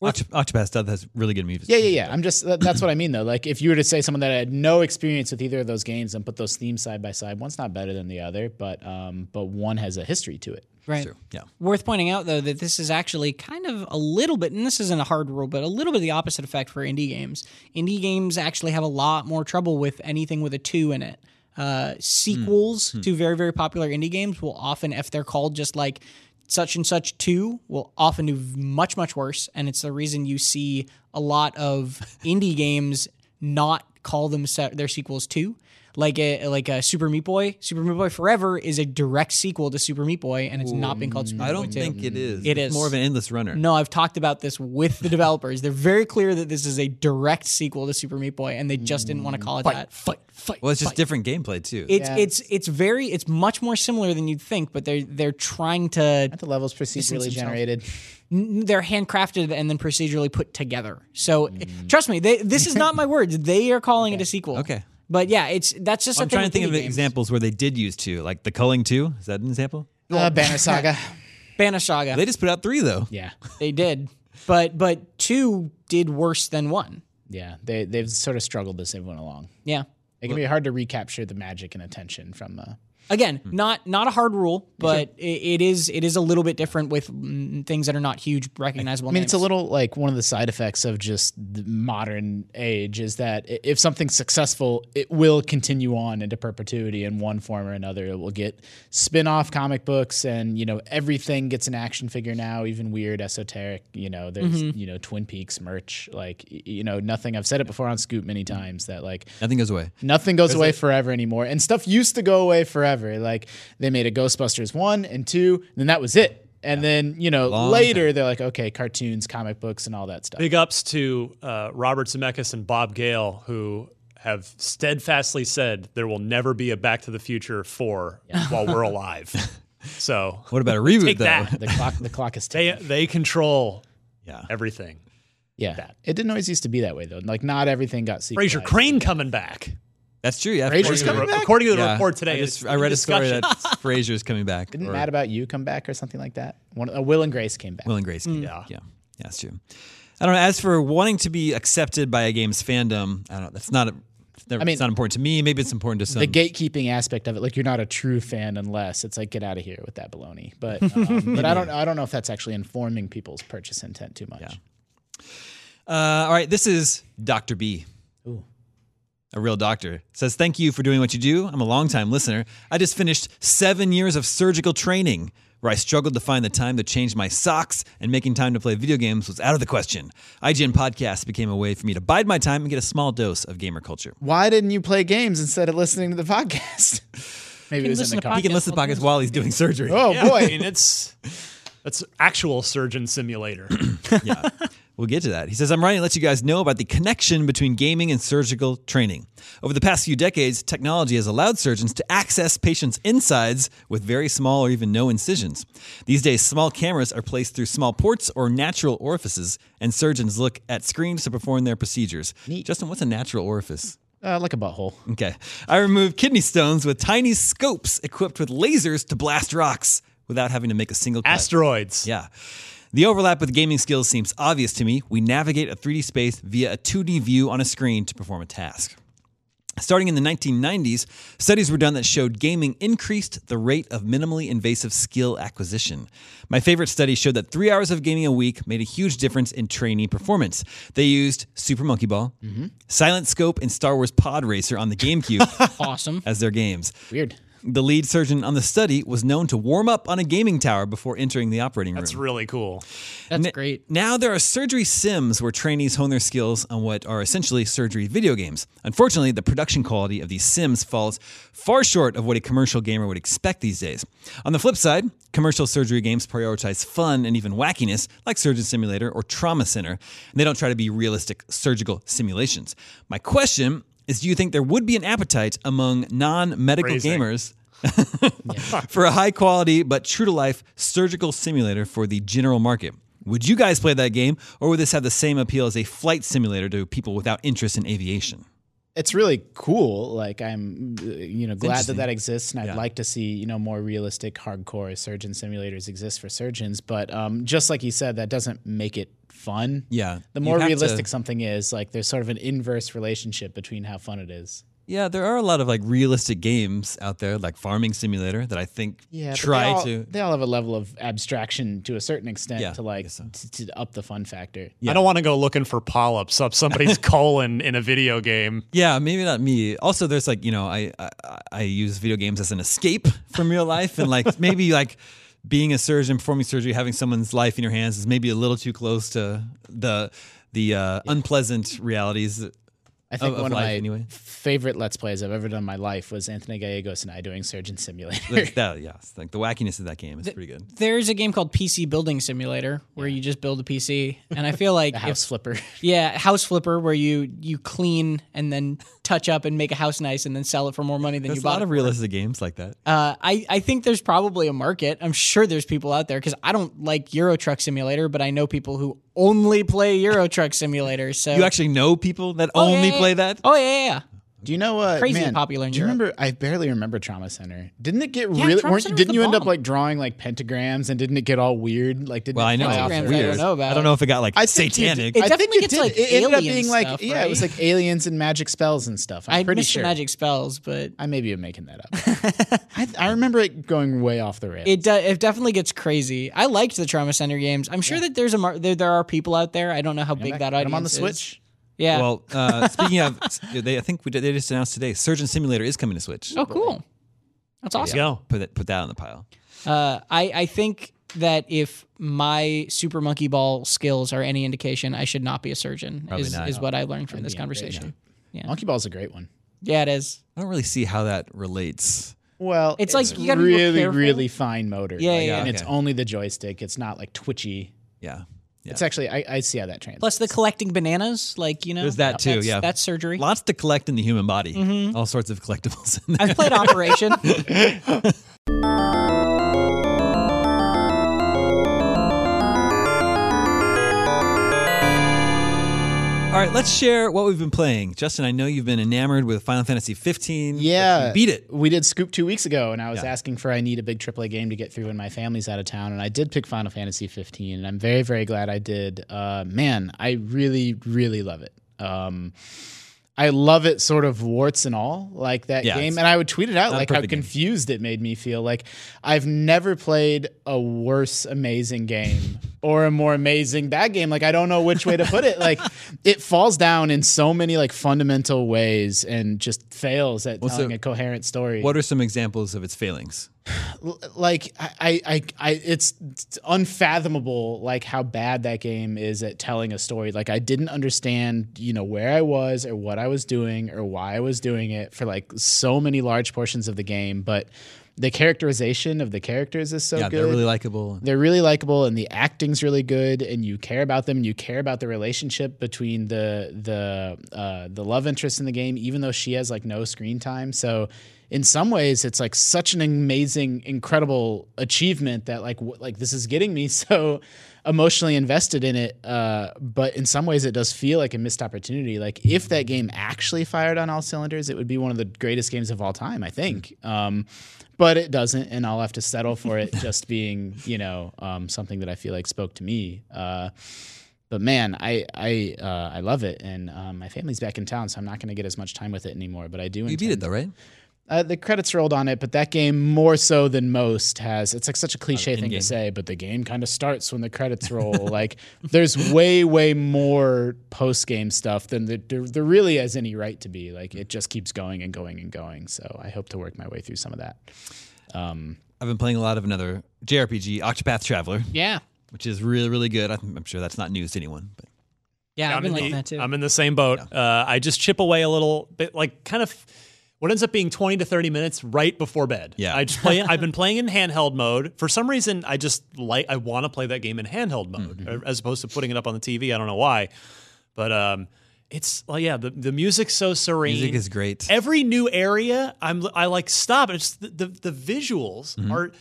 Oct- Octopath stuff has really good music. yeah, yeah, yeah. I'm just that, that's what I mean though. Like if you were to say someone that had no experience with either of those games and put those themes side by side, one's not better than the other, but um, but one has a history to it. Right. True. Yeah. Worth pointing out, though, that this is actually kind of a little bit, and this isn't a hard rule, but a little bit of the opposite effect for indie games. Indie games actually have a lot more trouble with anything with a two in it. Uh, sequels to very, very popular indie games will often, if they're called just like such and such two, will often do much, much worse. And it's the reason you see a lot of indie games not call them se- their sequels too. Like a like a Super Meat Boy. Super Meat Boy Forever is a direct sequel to Super Meat Boy, and it's not been called Super I Meat don't Boy 2. think it is. It It's is. more of an endless runner. No, I've talked about this with the developers. They're very clear that this is a direct sequel to Super Meat Boy, and they just didn't want to call it that. fight, fight. Well, it's just different gameplay too. It's Yeah. it's it's very it's much more similar than you'd think, but they're they're trying to the levels procedurally generated. they're handcrafted and then procedurally put together. So mm. trust me, they, this is not my words. They are calling it a sequel. Okay. But yeah, it's that's just. I'm a thing trying to think of indie games. examples where they did use two, like the culling two. Is that an example? Uh, Banner Saga. Banner Saga. They just put out three though. yeah, They did, but but two did worse than one. yeah. They they've sort of struggled as they went along. Yeah. It can be hard to recapture the magic and attention from. Uh, Again, Hmm. not not a hard rule, but it, it is it is a little bit different with mm, things that are not huge recognizable. I mean, it's a little like one of the side effects of just the modern age is that if something's successful, it will continue on into perpetuity in one form or another. It will get spin-off comic books, and you know everything gets an action figure now, even weird, esoteric. You know, there's Mm-hmm. you know Twin Peaks merch, like you know nothing. I've said it before on Scoop many times that like Nothing goes away. Nothing goes away forever anymore. And stuff used to go away forever. Like they made a Ghostbusters 1 and 2, and then that was it. And then, you know, Long later they're like, okay, cartoons, comic books, and all that stuff. Big ups to uh, Robert Zemeckis and Bob Gale, who have steadfastly said there will never be a Back to the Future 4 while we're alive. So What about a reboot Take though? that. The clock, the clock is they ticking. they control Yeah. everything. Yeah, that. it didn't always used to be that way though. Like not everything got Frasier sequelized. Crane coming back. That's true. Yeah. Frasier's Frasier- coming back? According to the Yeah. report today, I, just, I read a story discussion. that Frasier's coming back. Didn't or Mad About You come back or something like that? One, uh, Will and Grace came back. Will and Grace. Yeah. Yeah. Yeah. That's true. I don't know. As for wanting to be accepted by a game's fandom, I don't know. That's not a. It's, never, I mean- it's not important to me. Maybe it's important to some. the gatekeeping aspect of it, like you're not a true fan unless it's like get out of here with that baloney. But um, but I don't I don't know if that's actually informing people's purchase intent too much. Uh, all right, this is Dr. B. A real doctor says, Thank you for doing what you do. I'm a longtime listener. I just finished seven years of surgical training where I struggled to find the time to change my socks and making time to play video games was out of the question. IGN Podcast became a way for me to bide my time and get a small dose of gamer culture. Why didn't you play games instead of listening to the podcast? Maybe it was in listen the to car. He can listen to podcasts while he's doing surgery. Oh Yeah, boy. I mean it's that's actual surgeon simulator. yeah. We'll get to that. He says, I'm writing to let you guys know about the connection between gaming and surgical training. Over the past few decades, technology has allowed surgeons to access patients' insides with very small or even no incisions. These days, small cameras are placed through small ports or natural orifices, and surgeons look at screens to perform their procedures. Justin, what's a natural orifice? Uh, like a butthole. Okay. I remove kidney stones with tiny scopes equipped with lasers to blast rocks without having to make a single cut. Asteroids. Yeah. The overlap with gaming skills seems obvious to me. We navigate a 3D space via a 2D view on a screen to perform a task. Starting in the 1990s, studies were done that showed gaming increased the rate of minimally invasive skill acquisition. My favorite study showed that three hours of gaming a week made a huge difference in trainee performance. They used Super Monkey Ball, mm-hmm. Silent Scope, and Star Wars Pod Racer on the GameCube awesome. as their games. Weird. The lead surgeon on the study was known to warm up on a gaming tower before entering the operating room. That's really cool. That's N- great. Now there are surgery sims where trainees hone their skills on what are essentially surgery video games. Unfortunately, the production quality of these sims falls far short of what a commercial gamer would expect these days. On the flip side, commercial surgery games prioritize fun and even wackiness, like Surgeon Simulator or Trauma Center, and they don't try to be realistic surgical simulations. My question is do you think there would be an appetite among non-medical gamers for a high quality but true to life surgical simulator for the general market. Would you guys play that game, or would this have the same appeal as a flight simulator to people without interest in aviation? It's really cool. Like I'm, uh, you know, glad that that exists, and I'd Yeah. like to see you know more realistic, hardcore surgeon simulators exist for surgeons. But um, just like you said, that doesn't make it fun. Yeah, The more have to- realistic something is, like there's sort of an inverse relationship between how fun it is. Yeah, there are a lot of like realistic games out there, like Farming Simulator, that I think Yeah, try they all, to. They all have a level of abstraction to a certain extent Yeah, to like so. t- to up the fun factor. Yeah. I don't want to go looking for polyps up somebody's colon in a video game. Yeah, maybe not me. Also, there's like you know, I, I I use video games as an escape from real life, and like maybe like being a surgeon performing surgery, having someone's life in your hands is maybe a little too close to the the uh, unpleasant realities I think Of- one of life, my anyway. favorite Let's Plays I've ever done in my life was Anthony Gallegos and I doing Surgeon Simulator. That, that- yeah, like the wackiness of that game is pretty good. There's a game called PC Building Simulator where you just build a PC, and I feel like the if- House Flipper. yeah, House Flipper where you you clean and then touch up and make a house nice and then sell it for more money than There's you a bought lot it of realistic games like that. Uh, I, I think there's probably a market. I'm sure there's people out there because I don't like Euro Truck Simulator, but I know people who only play Euro Truck Simulator. So You actually know people that Oh, yeah, only yeah, play that? Oh yeah, yeah, yeah. Do you know what? Crazy man, popular in Do you Europe. remember? I barely remember Trauma Center. Didn't it get Yeah, really? Trauma weren't- Center was didn't the you end up like drawing like pentagrams and didn't it get all weird? Like didn't Well, it I know. fly Pentagrams, off I don't know about. I don't know if it got like I think satanic. did- It I think it did. like, it ended up alien being like stuff, yeah, it was like aliens and magic spells and stuff. I'm I pretty missed sure. the magic spells, but I maybe am making that up. I, I remember it going way off the rails. it do, it definitely gets crazy. I liked the Trauma Center games. I'm sure that there's a mar- there, there are people out there. I don't know how big that audience them on the. Switch. Yeah. Well, uh, speaking of, they, I think we did, they just announced today, Surgeon Simulator is coming to Switch. oh, cool. That's Let's awesome. go. Put that, put that on the pile. Uh, I I think that if my Super Monkey Ball skills are any indication, I should not be a surgeon. Probably is not. is what I learned from this be in great conversation. Monkey Ball's a great one. Yeah, it is. I don't really see how that relates. Well, It's like you gotta be really, really fine motor. Yeah, Like, yeah, and yeah. it's only the joystick. It's not like twitchy. Yeah. Yeah. It's actually I, I see how that translates. Plus the collecting bananas, like you know, There's that too, that's, yeah. that's surgery. Lots to collect in the human body. Mm-hmm. All sorts of collectibles in there. I've played Operation. All right, let's share what we've been playing. Justin, I know you've been enamored with Final Fantasy 15. Yeah, beat it. We did Scoop two weeks ago, and I was Yeah. asking for I need a big AAA game to get through when my family's out of town, and I did pick Final Fantasy 15, and I'm very very glad I did. Uh, man, I really really love it. Um, I love it, sort of warts and all, like that Yeah, game. And I would tweet it out, like how perfect game. confused it made me feel. Like I've never played a worse amazing game or a more amazing bad game. Like I don't know which way to put it. Like it falls down in so many like fundamental ways and just fails at so telling a coherent story. What are some examples of its failings? Like I, I, I, it's unfathomable like how bad that game is at telling a story. Like I didn't understand, you know, where I was or what I was doing or why I was doing it for like so many large portions of the game. But the characterization of the characters is so yeah, good. they're really likable. They're really likable, and the acting's really good, and you care about them. And you care about the relationship between the the uh, the love interest in the game, even though she has like no screen time. So, in some ways, it's like such an amazing, incredible achievement that like w- like this is getting me so emotionally invested in it. Uh, but in some ways, it does feel like a missed opportunity. Like if that game actually fired on all cylinders, it would be one of the greatest games of all time. I think. Um, but it doesn't, and I'll have to settle for it just being, you know, um, something that I feel like spoke to me. Uh, but man, I I uh, I love it, and um, my family's back in town, so I'm not going to get as much time with it anymore. But I do. You beat it though, right? Uh, the credits rolled on it, but that game more so than most has. It's like such a cliche thing to say, but the game kind of starts when the credits roll. like there's way way more post game stuff than there, there, there really has any right to be. Like it just keeps going and going and going. So I hope to work my way through some of that. I've been playing a lot of another JRPG, Octopath Traveler, yeah. which is really, really good. I'm I'm sure that's not news to anyone. But Yeah, I've I'm been in, liking the, that too. I'm in the same boat. Uh, I just chip away a little bit, like kind of what ends up being 20 to 30 minutes right before bed. Yeah. I just play. I've been playing in handheld mode for some reason. I just like. I want to play that game in handheld mode Mm-hmm. uh, as opposed to putting it up on the TV. I don't know why, but um, it's well, yeah. The the music's so serene. music is great. Every new area, I'm I like stop. It's the the, the visuals Mm-hmm. are.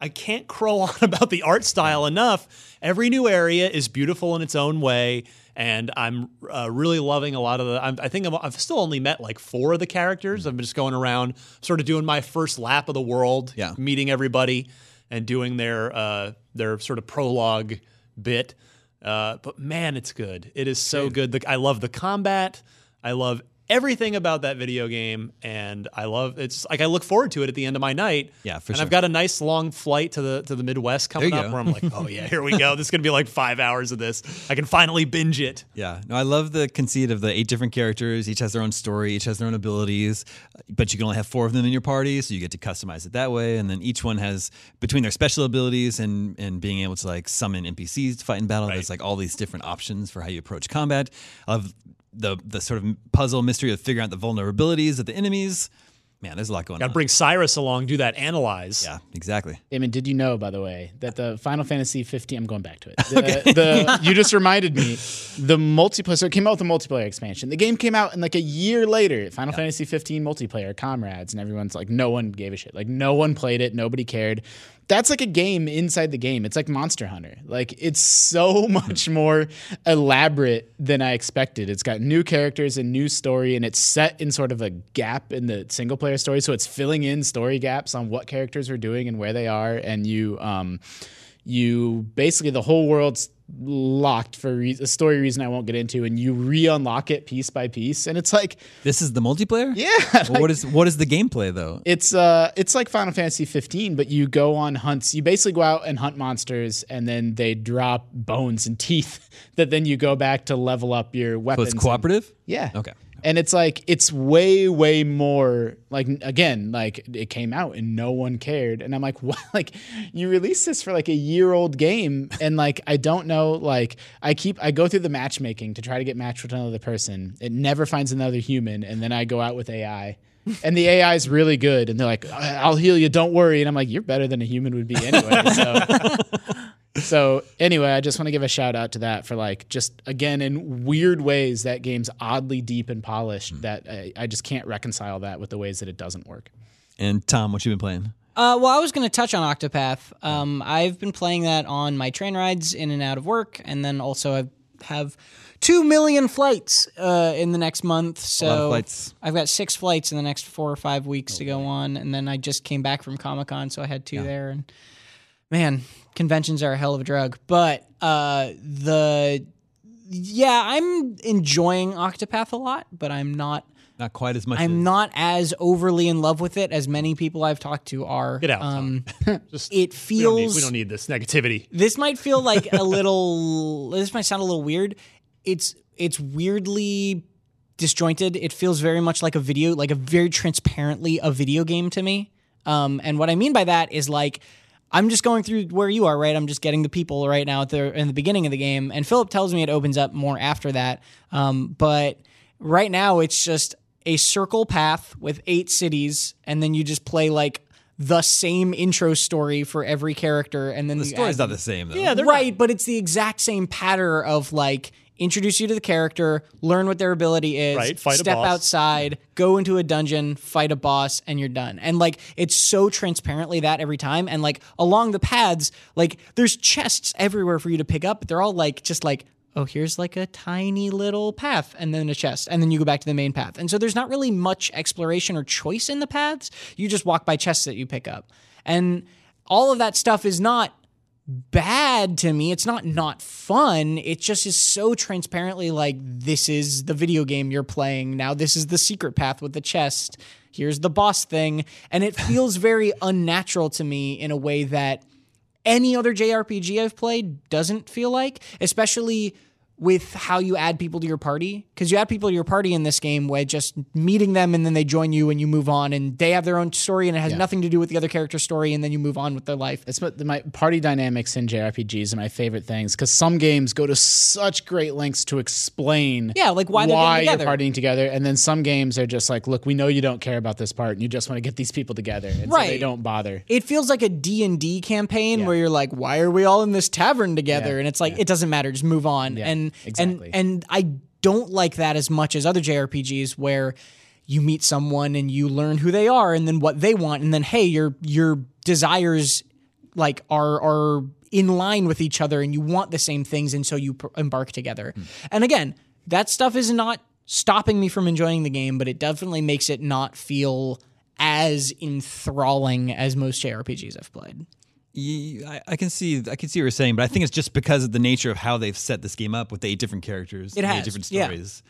I can't crow on about the art style enough. Every new area is beautiful in its own way, and I'm uh, really loving a lot of the. I'm, I think I'm, I've still only met like four of the characters. I'm just going around, sort of doing my first lap of the world, Yeah. meeting everybody, and doing their uh, their sort of prologue bit. Uh, but man, it's good. It is so good. The, I love the combat. I love everything about that video game, and I love it's like I look forward to it at the end of my night. Yeah, for and sure. I've got a nice long flight to the to the Midwest coming up, go. where I'm like, oh yeah, here we go. This is gonna be like five hours of this. I can finally binge it. Yeah, no, I love the conceit of the eight different characters. Each has their own story, each has their own abilities, but you can only have four of them in your party, so you get to customize it that way. And then each one has between their special abilities and and being able to like summon NPCs to fight in battle. There's like all these different options for how you approach combat. I love the the sort of puzzle mystery of figuring out the vulnerabilities of the enemies. Man, there's a lot going Got on. to bring Cyrus along, do that analyze. yeah, exactly. Daemon, did you know, by the way, that the Final Fantasy 15? I'm going back to it. The, the, you just reminded me. The multiplayer. So it came out with a multiplayer expansion. The game came out, and like a year later, Final Fantasy 15 multiplayer, comrades, and everyone's like, no one gave a shit. Like no one played it. Nobody cared. That's like a game inside the game. It's like Monster Hunter. Like it's so much more elaborate than I expected. It's got new characters and new story, and it's set in sort of a gap in the single player story. So it's filling in story gaps on what characters are doing and where they are, and you um, you basically the whole world's locked for re- a story reason I won't get into, and you re-unlock it piece by piece, and it's like This is the multiplayer. yeah, Well, what is what is the gameplay though? it's uh it's like Final Fantasy 15, but you go on hunts. You basically go out and hunt monsters, and then they drop bones and teeth that then you go back to level up your weapons. So it's and- cooperative. yeah. Okay. And it's like it's way way more like again like it came out and no one cared. And I'm like what? Like you released this for like a year old game. And like I don't know like I keep I go through the matchmaking to try to get matched with another person. It never finds another human. And then I go out with AI and the AI is really good. And they're like uh, I'll heal you. Don't worry. And I'm like you're better than a human would be anyway. So so anyway, I just want to give a shout out to that for like just again in weird ways that game's oddly deep and polished that I, I just can't reconcile that with the ways that it doesn't work. And Tom, what you been playing? Uh, well, I was going to touch on Octopath. Um, I've been playing that on my train rides in and out of work, and then also I have two million flights uh, in the next month. So lot of flights. I've got six flights in the next four or five weeks to go on, and then I just came back from Comic Con, so I had two there. And man, conventions are a hell of a drug. But uh, the yeah, I'm enjoying Octopath a lot, but I'm not. Not quite as much. I'm as, not as overly in love with it as many people I've talked to are. Get out, Um, Just it we don't, need, feels. we don't need this negativity. This might feel like a little. This might sound a little weird. It's it's weirdly disjointed. It feels very much like a video, like a very transparently a video game to me. Um, and what I mean by that is like. I'm just going through where you are, right? I'm just getting the people right now at the in the beginning of the game, and Philip tells me it opens up more after that. Um, but right now, it's just a circle path with eight cities, and then you just play like the same intro story for every character, and then the story's add- not the same though. Yeah, they're right, but it's the exact same pattern of like introduce you to the character, learn what their ability is, Right, fight a step outside, go into a dungeon, fight a boss, and you're done. And like it's so transparently that every time. And like along the paths, like there's chests everywhere for you to pick up, but they're all like just like oh, here's like a tiny little path and then a chest, and then you go back to the main path. And so there's not really much exploration or choice in the paths. You just walk by chests that you pick up. And all of that stuff is not bad to me. It's not not fun. It just is so transparently like this is the video game you're playing. Now this is the secret path with the chest. Here's the boss thing. And it feels very unnatural to me in a way that any other JRPG I've played doesn't feel like, especially with how you add people to your party. Because you add people to your party in this game by just meeting them and then they join you and you move on and they have their own story and it has nothing to do with the other character's story and then you move on with their life. It's my party dynamics in JRPGs are my favorite things because some games go to such great lengths to explain Yeah, like why they're why you're partying together, and then some games are just like, look, we know you don't care about this part, and you just want to get these people together, and so they don't bother. it feels like a D&D campaign where you're like why are we all in this tavern together? Yeah, and it's like it doesn't matter just move on. Yeah, and exactly. and and I don't like that as much as other JRPGs where you meet someone and you learn who they are and then what they want and then hey your your desires like are are in line with each other and you want the same things and so you pr- embark together. Hmm. And again, that stuff is not stopping me from enjoying the game, but it definitely makes it not feel as enthralling as most JRPGs I've played. Ye- I, I can see I can see what you're saying, but I think it's just because of the nature of how they've set this game up with the eight different characters, It and has, eight different yeah. stories.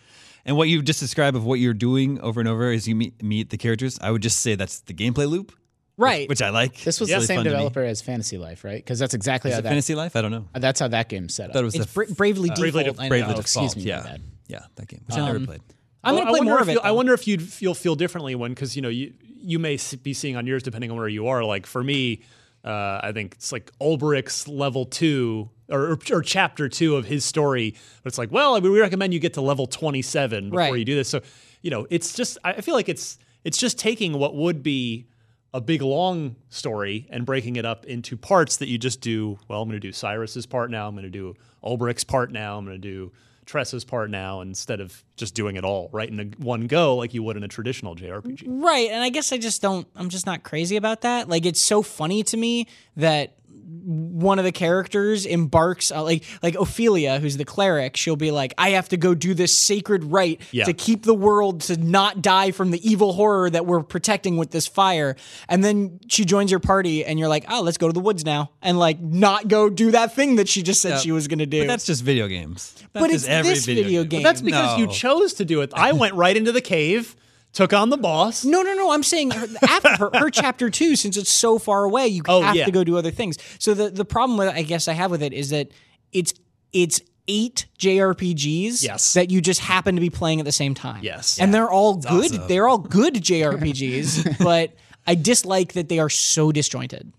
And what you just described of what you're doing over and over as you meet, meet the characters, I would just say that's the gameplay loop, Right. which I like. This was It's the really same fun to me. developer as Fantasy Life, right? Because that's exactly Is how it that Fantasy Life? I don't know. Uh, that's how that game's set up. thought it was it's the Bra- Bravely uh, Bravely Default. Def- I Bravely know. Oh, excuse me, yeah, yeah, that game, which I never um, played. I'm Well, going to play more of it. I wonder if you'd feel feel differently when because you know you you may be seeing on yours depending on where you are. Like for me, uh, I think it's like Olberic's level two or, or chapter two of his story. But it's like, well, I mean, we recommend you get to level 27 before Right. you do this. So, you know, it's just, I feel like it's, it's just taking what would be a big long story and breaking it up into parts that you just do. Well, I'm going to do Cyrus's part now. I'm going to do Olberic's part now. I'm going to do Tressa's part now instead of just doing it all right in a, one go like you would in a traditional JRPG. Right, and I guess I just don't. I'm just not crazy about that. Like, it's so funny to me that one of the characters embarks uh, like like Ophelia, who's the cleric. She'll be like, "I have to go do this sacred rite Yeah. to keep the world to not die from the evil horror that we're protecting with this fire." And then she joins your party, and you're like, "Oh, let's go to the woods now," and like not go do that thing that she just said Yeah. she was going to do. But that's just video games. That's But just it's this video game. That's because you chose to do it. I went right into the cave, took on the boss. No, no, no. I'm saying her, after her, her chapter two, since it's so far away, you Oh, have yeah. to go do other things. So the the problem with I guess I have with it is that it's it's eight JRPGs Yes. that you just happen to be playing at the same time. Yes. and they're all good. awesome. They're all good JRPGs, but I dislike that they are so disjointed.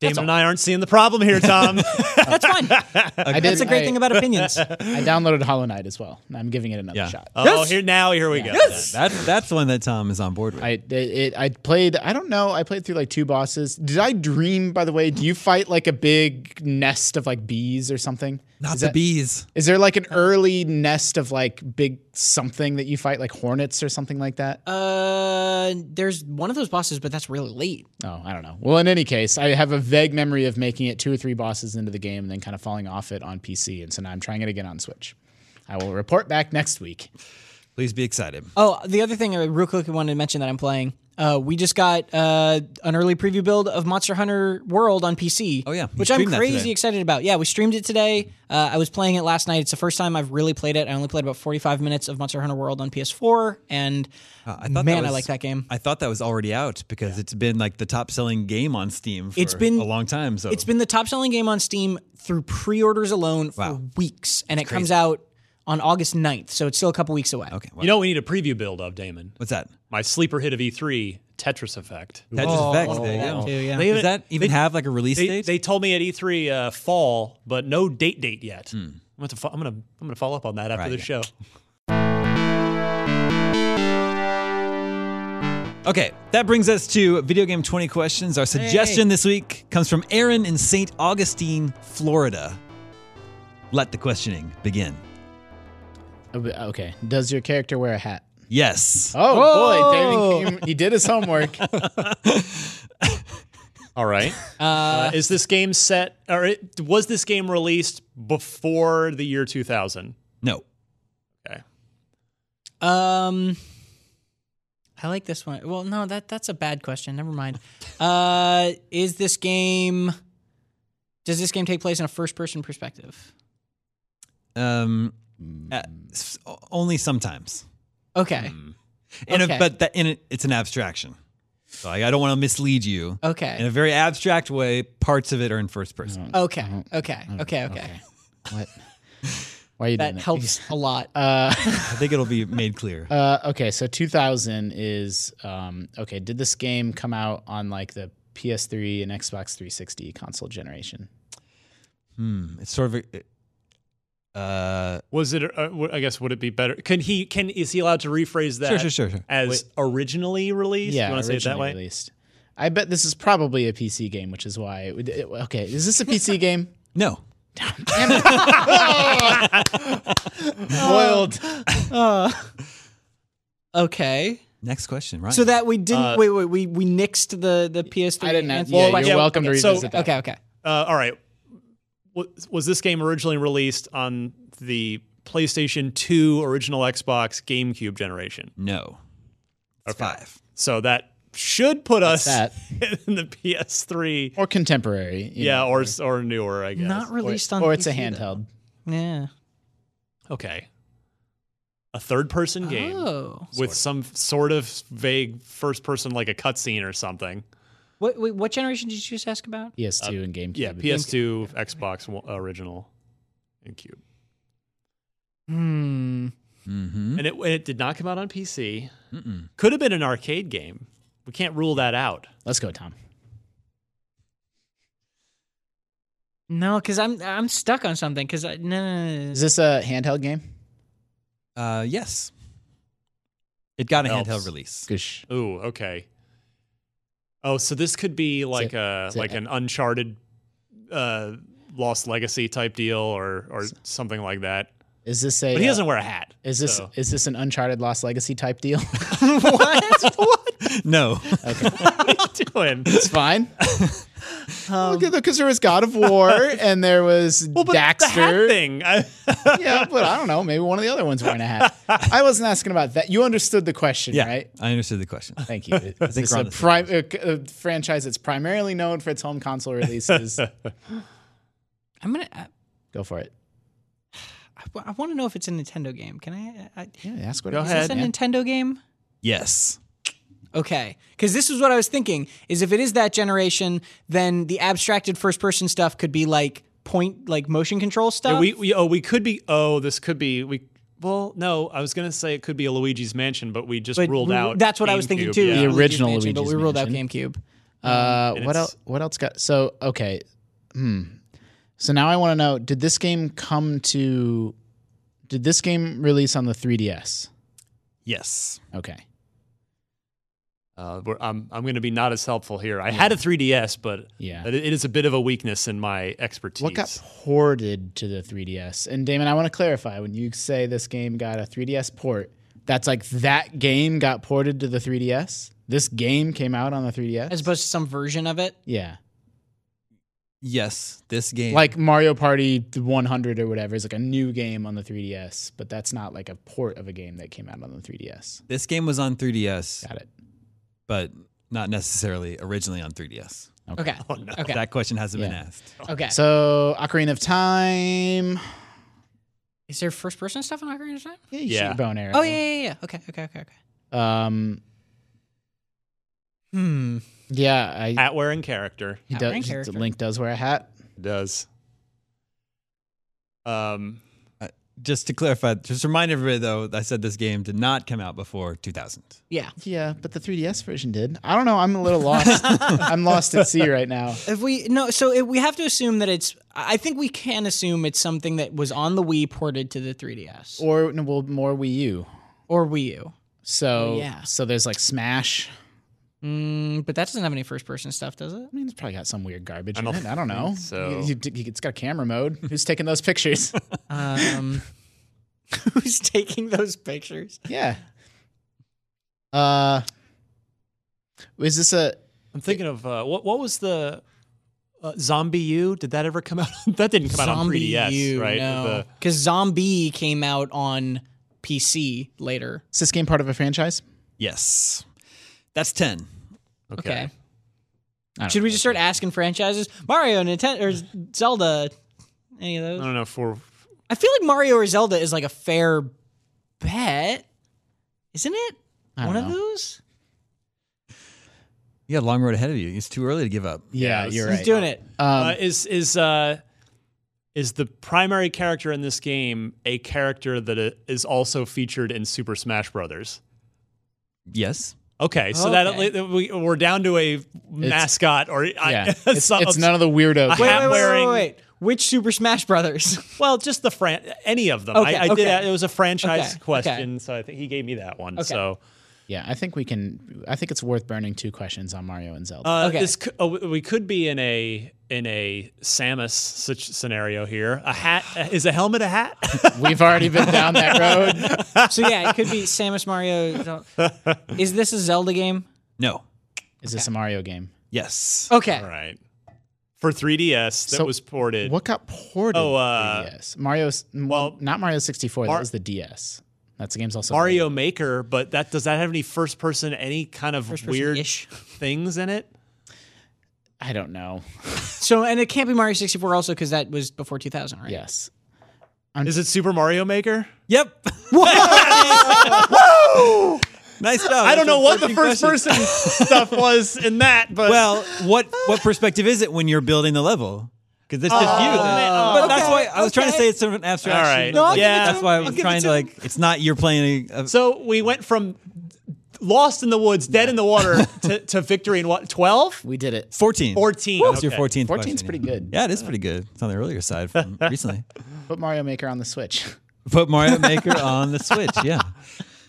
Daemon and I aren't seeing the problem here, Tom. That's fine. I That's a great I- thing about opinions. I downloaded Hollow Knight as well. and I'm giving it another Yeah. shot. oh, here now, here we go. That's that's the one that Tom is on board with. I it, it, I played. I don't know. I played through like two bosses. Did I dream? By the way, do you fight like a big nest of like bees or something? Not is the that- bees. Is there like an early nest of like big something that you fight, like hornets or something like that? Uh, there's one of those bosses, but that's really late. Oh, I don't know. Well, in any case, I have a vague memory of making it two or three bosses into the game and then kind of falling off it on PC, and so now I'm trying it again on Switch. I will report back next week. Please be excited. Oh, the other thing, I real quick, I wanted to mention that I'm playing. Uh, we just got uh, an early preview build of Monster Hunter World on PC. Oh, yeah. You which I'm crazy excited about. Yeah, we streamed it today. Uh, I was playing it last night. It's the first time I've really played it. I only played about 45 minutes of Monster Hunter World on PS4, and Uh, I thought man, that I was- like that game. I thought that was already out because it's been like the top selling game on Steam for It's been- a long time. So It's been the top selling game on Steam through pre-orders alone for Wow. weeks, and it comes out on August 9th, so it's still a couple weeks away. okay. You know what we need a preview build of, Daemon? what's that? My sleeper hit of E3, Tetris Effect. Tetris Oh, Effect. oh, There you go. too, yeah. They Does that even have like a release They, date? they told me at E3 uh, fall, but no date date yet. Hmm. I'm, gonna I'm gonna I'm gonna follow up on that after Right, the yeah. show. Okay, that brings us to video game 20 questions. Our suggestion this week comes from Aaron in St. Augustine, Florida. Let the questioning begin. Uh, Okay. Does your character wear a hat? Yes. Oh, Oh. boy, David, he- he did his homework. All right. Uh, is this game set or it, was this game released before the year 2000? No. Okay. Um, I like this one. Well, no, that that's a bad question. Never mind. Uh, is this game? Does this game take place in a first-person perspective? Um, uh, only sometimes. Okay. In Okay. a, but that, in a, it's an abstraction. So like, I don't want to mislead you. Okay. In a very abstract way, parts of it are in first person. Okay. Okay. Okay. Okay. What? Why are you doing That that? helps a lot. Uh, I think it'll be made clear. uh, okay, so 2000 is um, okay. Did this game come out on like the PS3 and Xbox 360 console generation? Hmm. It's sort of a. Uh, Was it? Uh, w- I guess would it be better? Can he? Can is he allowed to rephrase that? Sure, sure, sure, sure. As originally released. Yeah, you want to say it that way? released. I bet this is probably a PC game, which is why. It would, it- okay, is this a PC game? no. Boiled. Okay. Next question, right? So that we didn't. Uh, wait. Wait. We we nixed the the PS3. I didn't. answer yeah, you're yeah, welcome okay, to so- revisit that. Okay. Okay. Uh, all right. Was, was this game originally released on the PlayStation 2, original Xbox, GameCube generation? no. It's five. So that should put us that? in the PS3. Or contemporary. Yeah, know, or or newer, I guess. Not released on. or it's a PC, though. handheld. Yeah. Okay. A third-person game Oh. with some sort of vague first-person, like a cutscene or something. What wait, what generation did you just ask about? PS2 and GameCube. Yeah, PS2, Xbox One- original, and Cube. Hmm. Mm-hmm. And it, and it did not come out on PC. Mm-mm. Could have been an arcade game. We can't rule that out. Let's go, Tom. No, because I'm I'm stuck on something. Because no, no, no, no. Is this a handheld game? Uh, yes. It got a Helps. handheld release. Goosh. Ooh, okay. Oh, so this could be like it- a is it- like an Uncharted, uh, Lost Legacy type deal, or or something like that. Is this a? But he uh, doesn't wear a hat. Is this so- is this an Uncharted Lost Legacy type deal? No. Okay. Doing? it's fine. Because um, there was God of War and there was Well, but Daxter. the hat thing. I, yeah, but I don't know. Maybe one of the other ones wearing a hat. I wasn't asking about that. You understood the question, yeah, right? I understood the question. Thank you. Is this we're a, on pri- a, a franchise that's primarily known for its home console releases? I'm gonna. I, Go for it. I want to know if it's a Nintendo game. Can I? Uh, I Yeah, ask what Go it is. is ahead. this a Yeah. Nintendo game? Yes. Okay, because this is what I was thinking: is if it is that generation, then the abstracted first-person stuff could be like point, like motion control stuff. Yeah, we, we oh we could be oh this could be we well no I was gonna say it could be a Luigi's Mansion but we just but ruled we- out That's what I was thinking GameCube, too. yeah. The original Luigi's original Mansion, but we ruled out GameCube. Uh, what else? What else got? So okay, hmm. So now I want to know: Did this game come to? Did this game release on the 3DS? Yes. Okay. Uh, we're- I'm I'm gonna be not as helpful here. I had a 3DS but Yeah. it, it is a bit of a weakness in my expertise. What got ported to the 3DS? And Daemon, I want to clarify: when you say this game got a 3DS port, that's like that game got ported to the 3DS. This game came out on the 3DS. As opposed to some version of it. yeah, Yes. This game. like Mario Party 100 or whatever is like a new game on the 3DS, but that's not like a port of a game that came out on the 3DS. this game was on 3DS, Got it. But not necessarily originally on 3DS. Okay. Oh, no. Okay. That question hasn't been asked. okay. So Ocarina of Time. is there first-person stuff in Ocarina of Time? Yeah, you Yeah. shoot your bow and arrow. Oh yeah, yeah, yeah. Okay, okay, okay, okay. Um. Hmm. Yeah, I. Hat wearing character He Hat does. wearing character. Link does wear a hat. It does. Um Just to clarify, just remind everybody though, I said this game did not come out before 2000. Yeah. Yeah, but the 3DS version did. I don't know. I'm a little lost. I'm lost at sea right now. If we no, so if we have to assume that it's. I think we can assume it's something that was on the Wii ported to the 3DS Or well, more Wii U. or Wii U. So Oh, yeah. So there's like Smash. Mm, but that doesn't have any first-person stuff, does it? I mean, it's probably got some weird garbage I in don't it. I don't know. so. You- you- it's got a camera mode. Who's taking those pictures? Um, who's taking those pictures? yeah. Uh, is this a? I'm thinking of uh, what what was the uh, Zombie U? Did that ever come out? that didn't come out on 3DS, U, right? No, The- because Zombie came out on PC later. Is this game part of a franchise? Yes. That's 10. Okay. Okay. I don't Should we just start asking franchises? Mario, Nintendo, or Zelda? Any of those? I don't know for I feel like Mario or Zelda is like a fair bet, isn't it? I One don't of know. those. You got a long road ahead of you. It's too early to give up. Yeah, Yeah, you're Who's right. doing it? Um, uh, is is uh is the primary character in this game a character that is also featured in Super Smash Brothers? Yes. Okay, so Okay. that we, we're down to a mascot or yeah, I, it's, some- it's none of the weirdos. Wait, Wait, wait, wait, wait. Which Super Smash Brothers? Well, just the fran any of them. Okay, I, I okay. did. It was a franchise question, so I think he gave me that one. So Yeah, I think we can. I think it's worth burning two questions on Mario and Zelda. uh, Okay. this cou- oh, we could be in a in a Samus such scenario here. A hat is a helmet a hat? We've already been down that road. so yeah, it could be Samus Mario. Is this a Zelda game? No. Is this a Mario game? Yes. Okay. All right. For 3DS, that So, was ported. What got ported? Oh, to uh, 3DS? Mario. Well, well, not Mario 64. Mar- that was the DS. That's the game's also Mario Maker, but that does that have any first person, any kind of First-person weird ish. things in it? I don't know. So and it can't be Mario 64 also because that was before 2000, right? Yes. Is it Super Mario Maker? Yep. nice stuff. I don't know what the first questions. person stuff was in that, but Well, what what perspective is it when you're building the level? Because it's just oh, you. But that's why I was trying to say it's sort of an abstraction. All right. No, I'll give it yeah. to That's why I was I'll give it trying to to him. like. It's not you're playing. A, a- So we went from lost in the woods, dead in the water to, to victory in what, 12? We did it. 14. 14. That was your okay. 14th 14's question, pretty yeah. good. Yeah, it is pretty good. It's on the earlier side from recently. Put Mario Maker on the Switch. Put Mario Maker on the Switch. Yeah.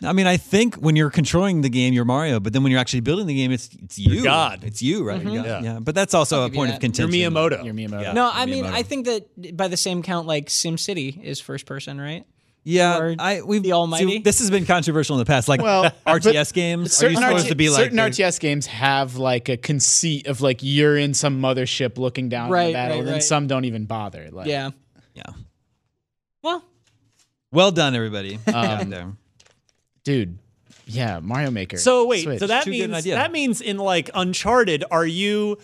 I mean, I think when you're controlling the game, you're Mario, but then when you're actually building the game, it's it's you're God. It's you, right? Mm-hmm. Yeah. Yeah. But that's also a point of contention. You're Miyamoto. Your Miyamoto. Yeah. No, I mean, Miyamoto. I think that by the same count, like SimCity is first person, right? Yeah, Or I we've the Almighty? see, this has been controversial in the past. Like Well, RTS games, are you Certain, supposed RT to be like certain RTS games have like a conceit of like you're in some mothership looking down on Right, the battle, right, and right. some don't even bother. Like, Yeah. Yeah. Well, Well done, everybody. Um, Got there. Dude. Yeah, Mario Maker. So wait, Switch. so that Too means that means in like Uncharted, are you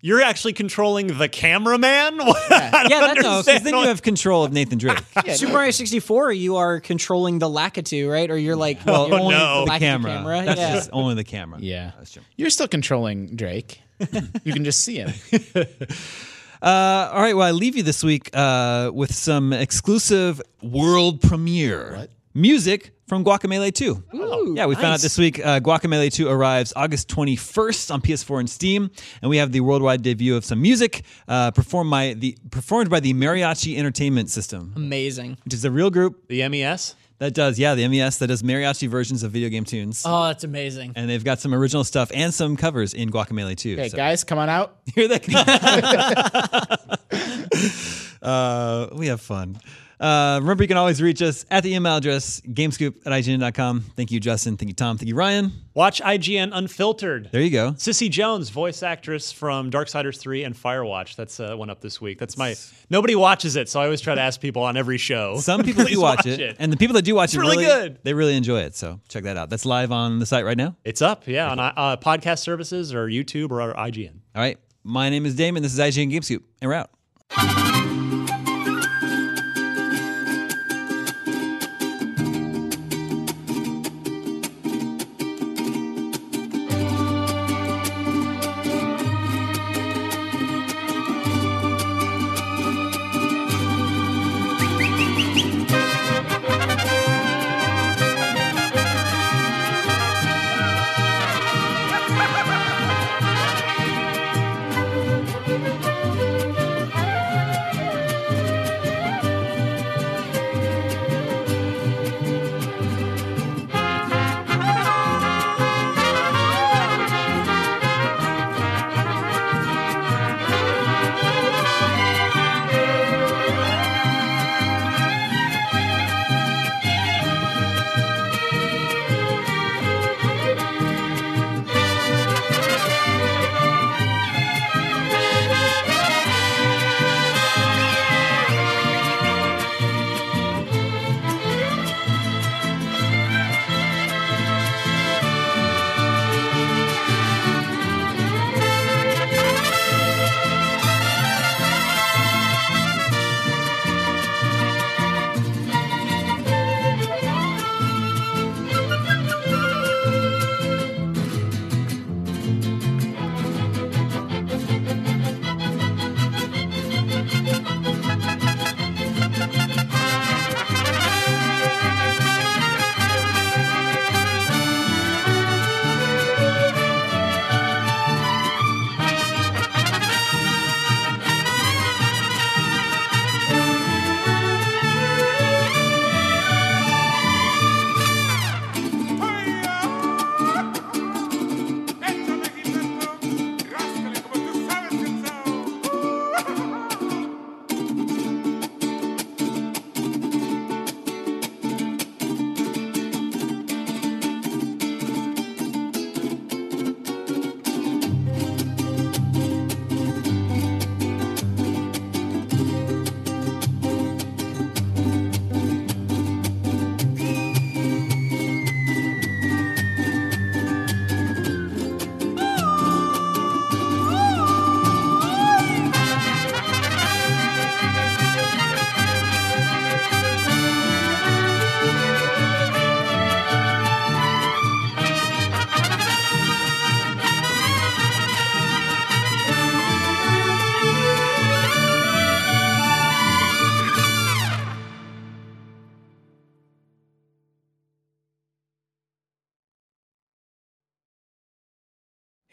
you're actually controlling the cameraman? I don't Yeah, that's- No, because understand then you have control of Nathan Drake. Super Mario 64, you are controlling the Lakitu, right? Or you're like Well, you're only no. the Lakitu camera. That's yeah. just only the camera. yeah, That's true. you're still controlling Drake. you can just see him. Uh, all right. Well, I leave you this week uh, with some exclusive world premiere music from Guacamelee 2. yeah, we found out this week uh, Guacamelee 2 arrives August 21st on PS4 and Steam, and we have the worldwide debut of some music uh, performed by the performed by the Mariachi Entertainment System, amazing. which is a real group the MES? that does yeah the MES that does mariachi versions of video game tunes. Oh, that's amazing. And they've got some original stuff and some covers in Guacamelee 2. Okay, so- guys, come on out. Here they come. uh, we have fun. Uh, remember, you can always reach us at the email address gamescoop at IGN.com. Thank you, Justin. Thank you, Tom. Thank you, Ryan. Watch IGN Unfiltered. There you go. Cissy Jones, voice actress from Darksiders 3 and Firewatch. That's uh, one up this week. That's my nobody watches it, so I always try to ask people on every show. Some people do watch, it, and the people that do watch it really really, good. They really enjoy it. So check that out. That's live on the site right now. it's up, yeah, on uh, podcast services or YouTube or IGN. All right. My name is Daemon. This is IGN Game Scoop, and we're out.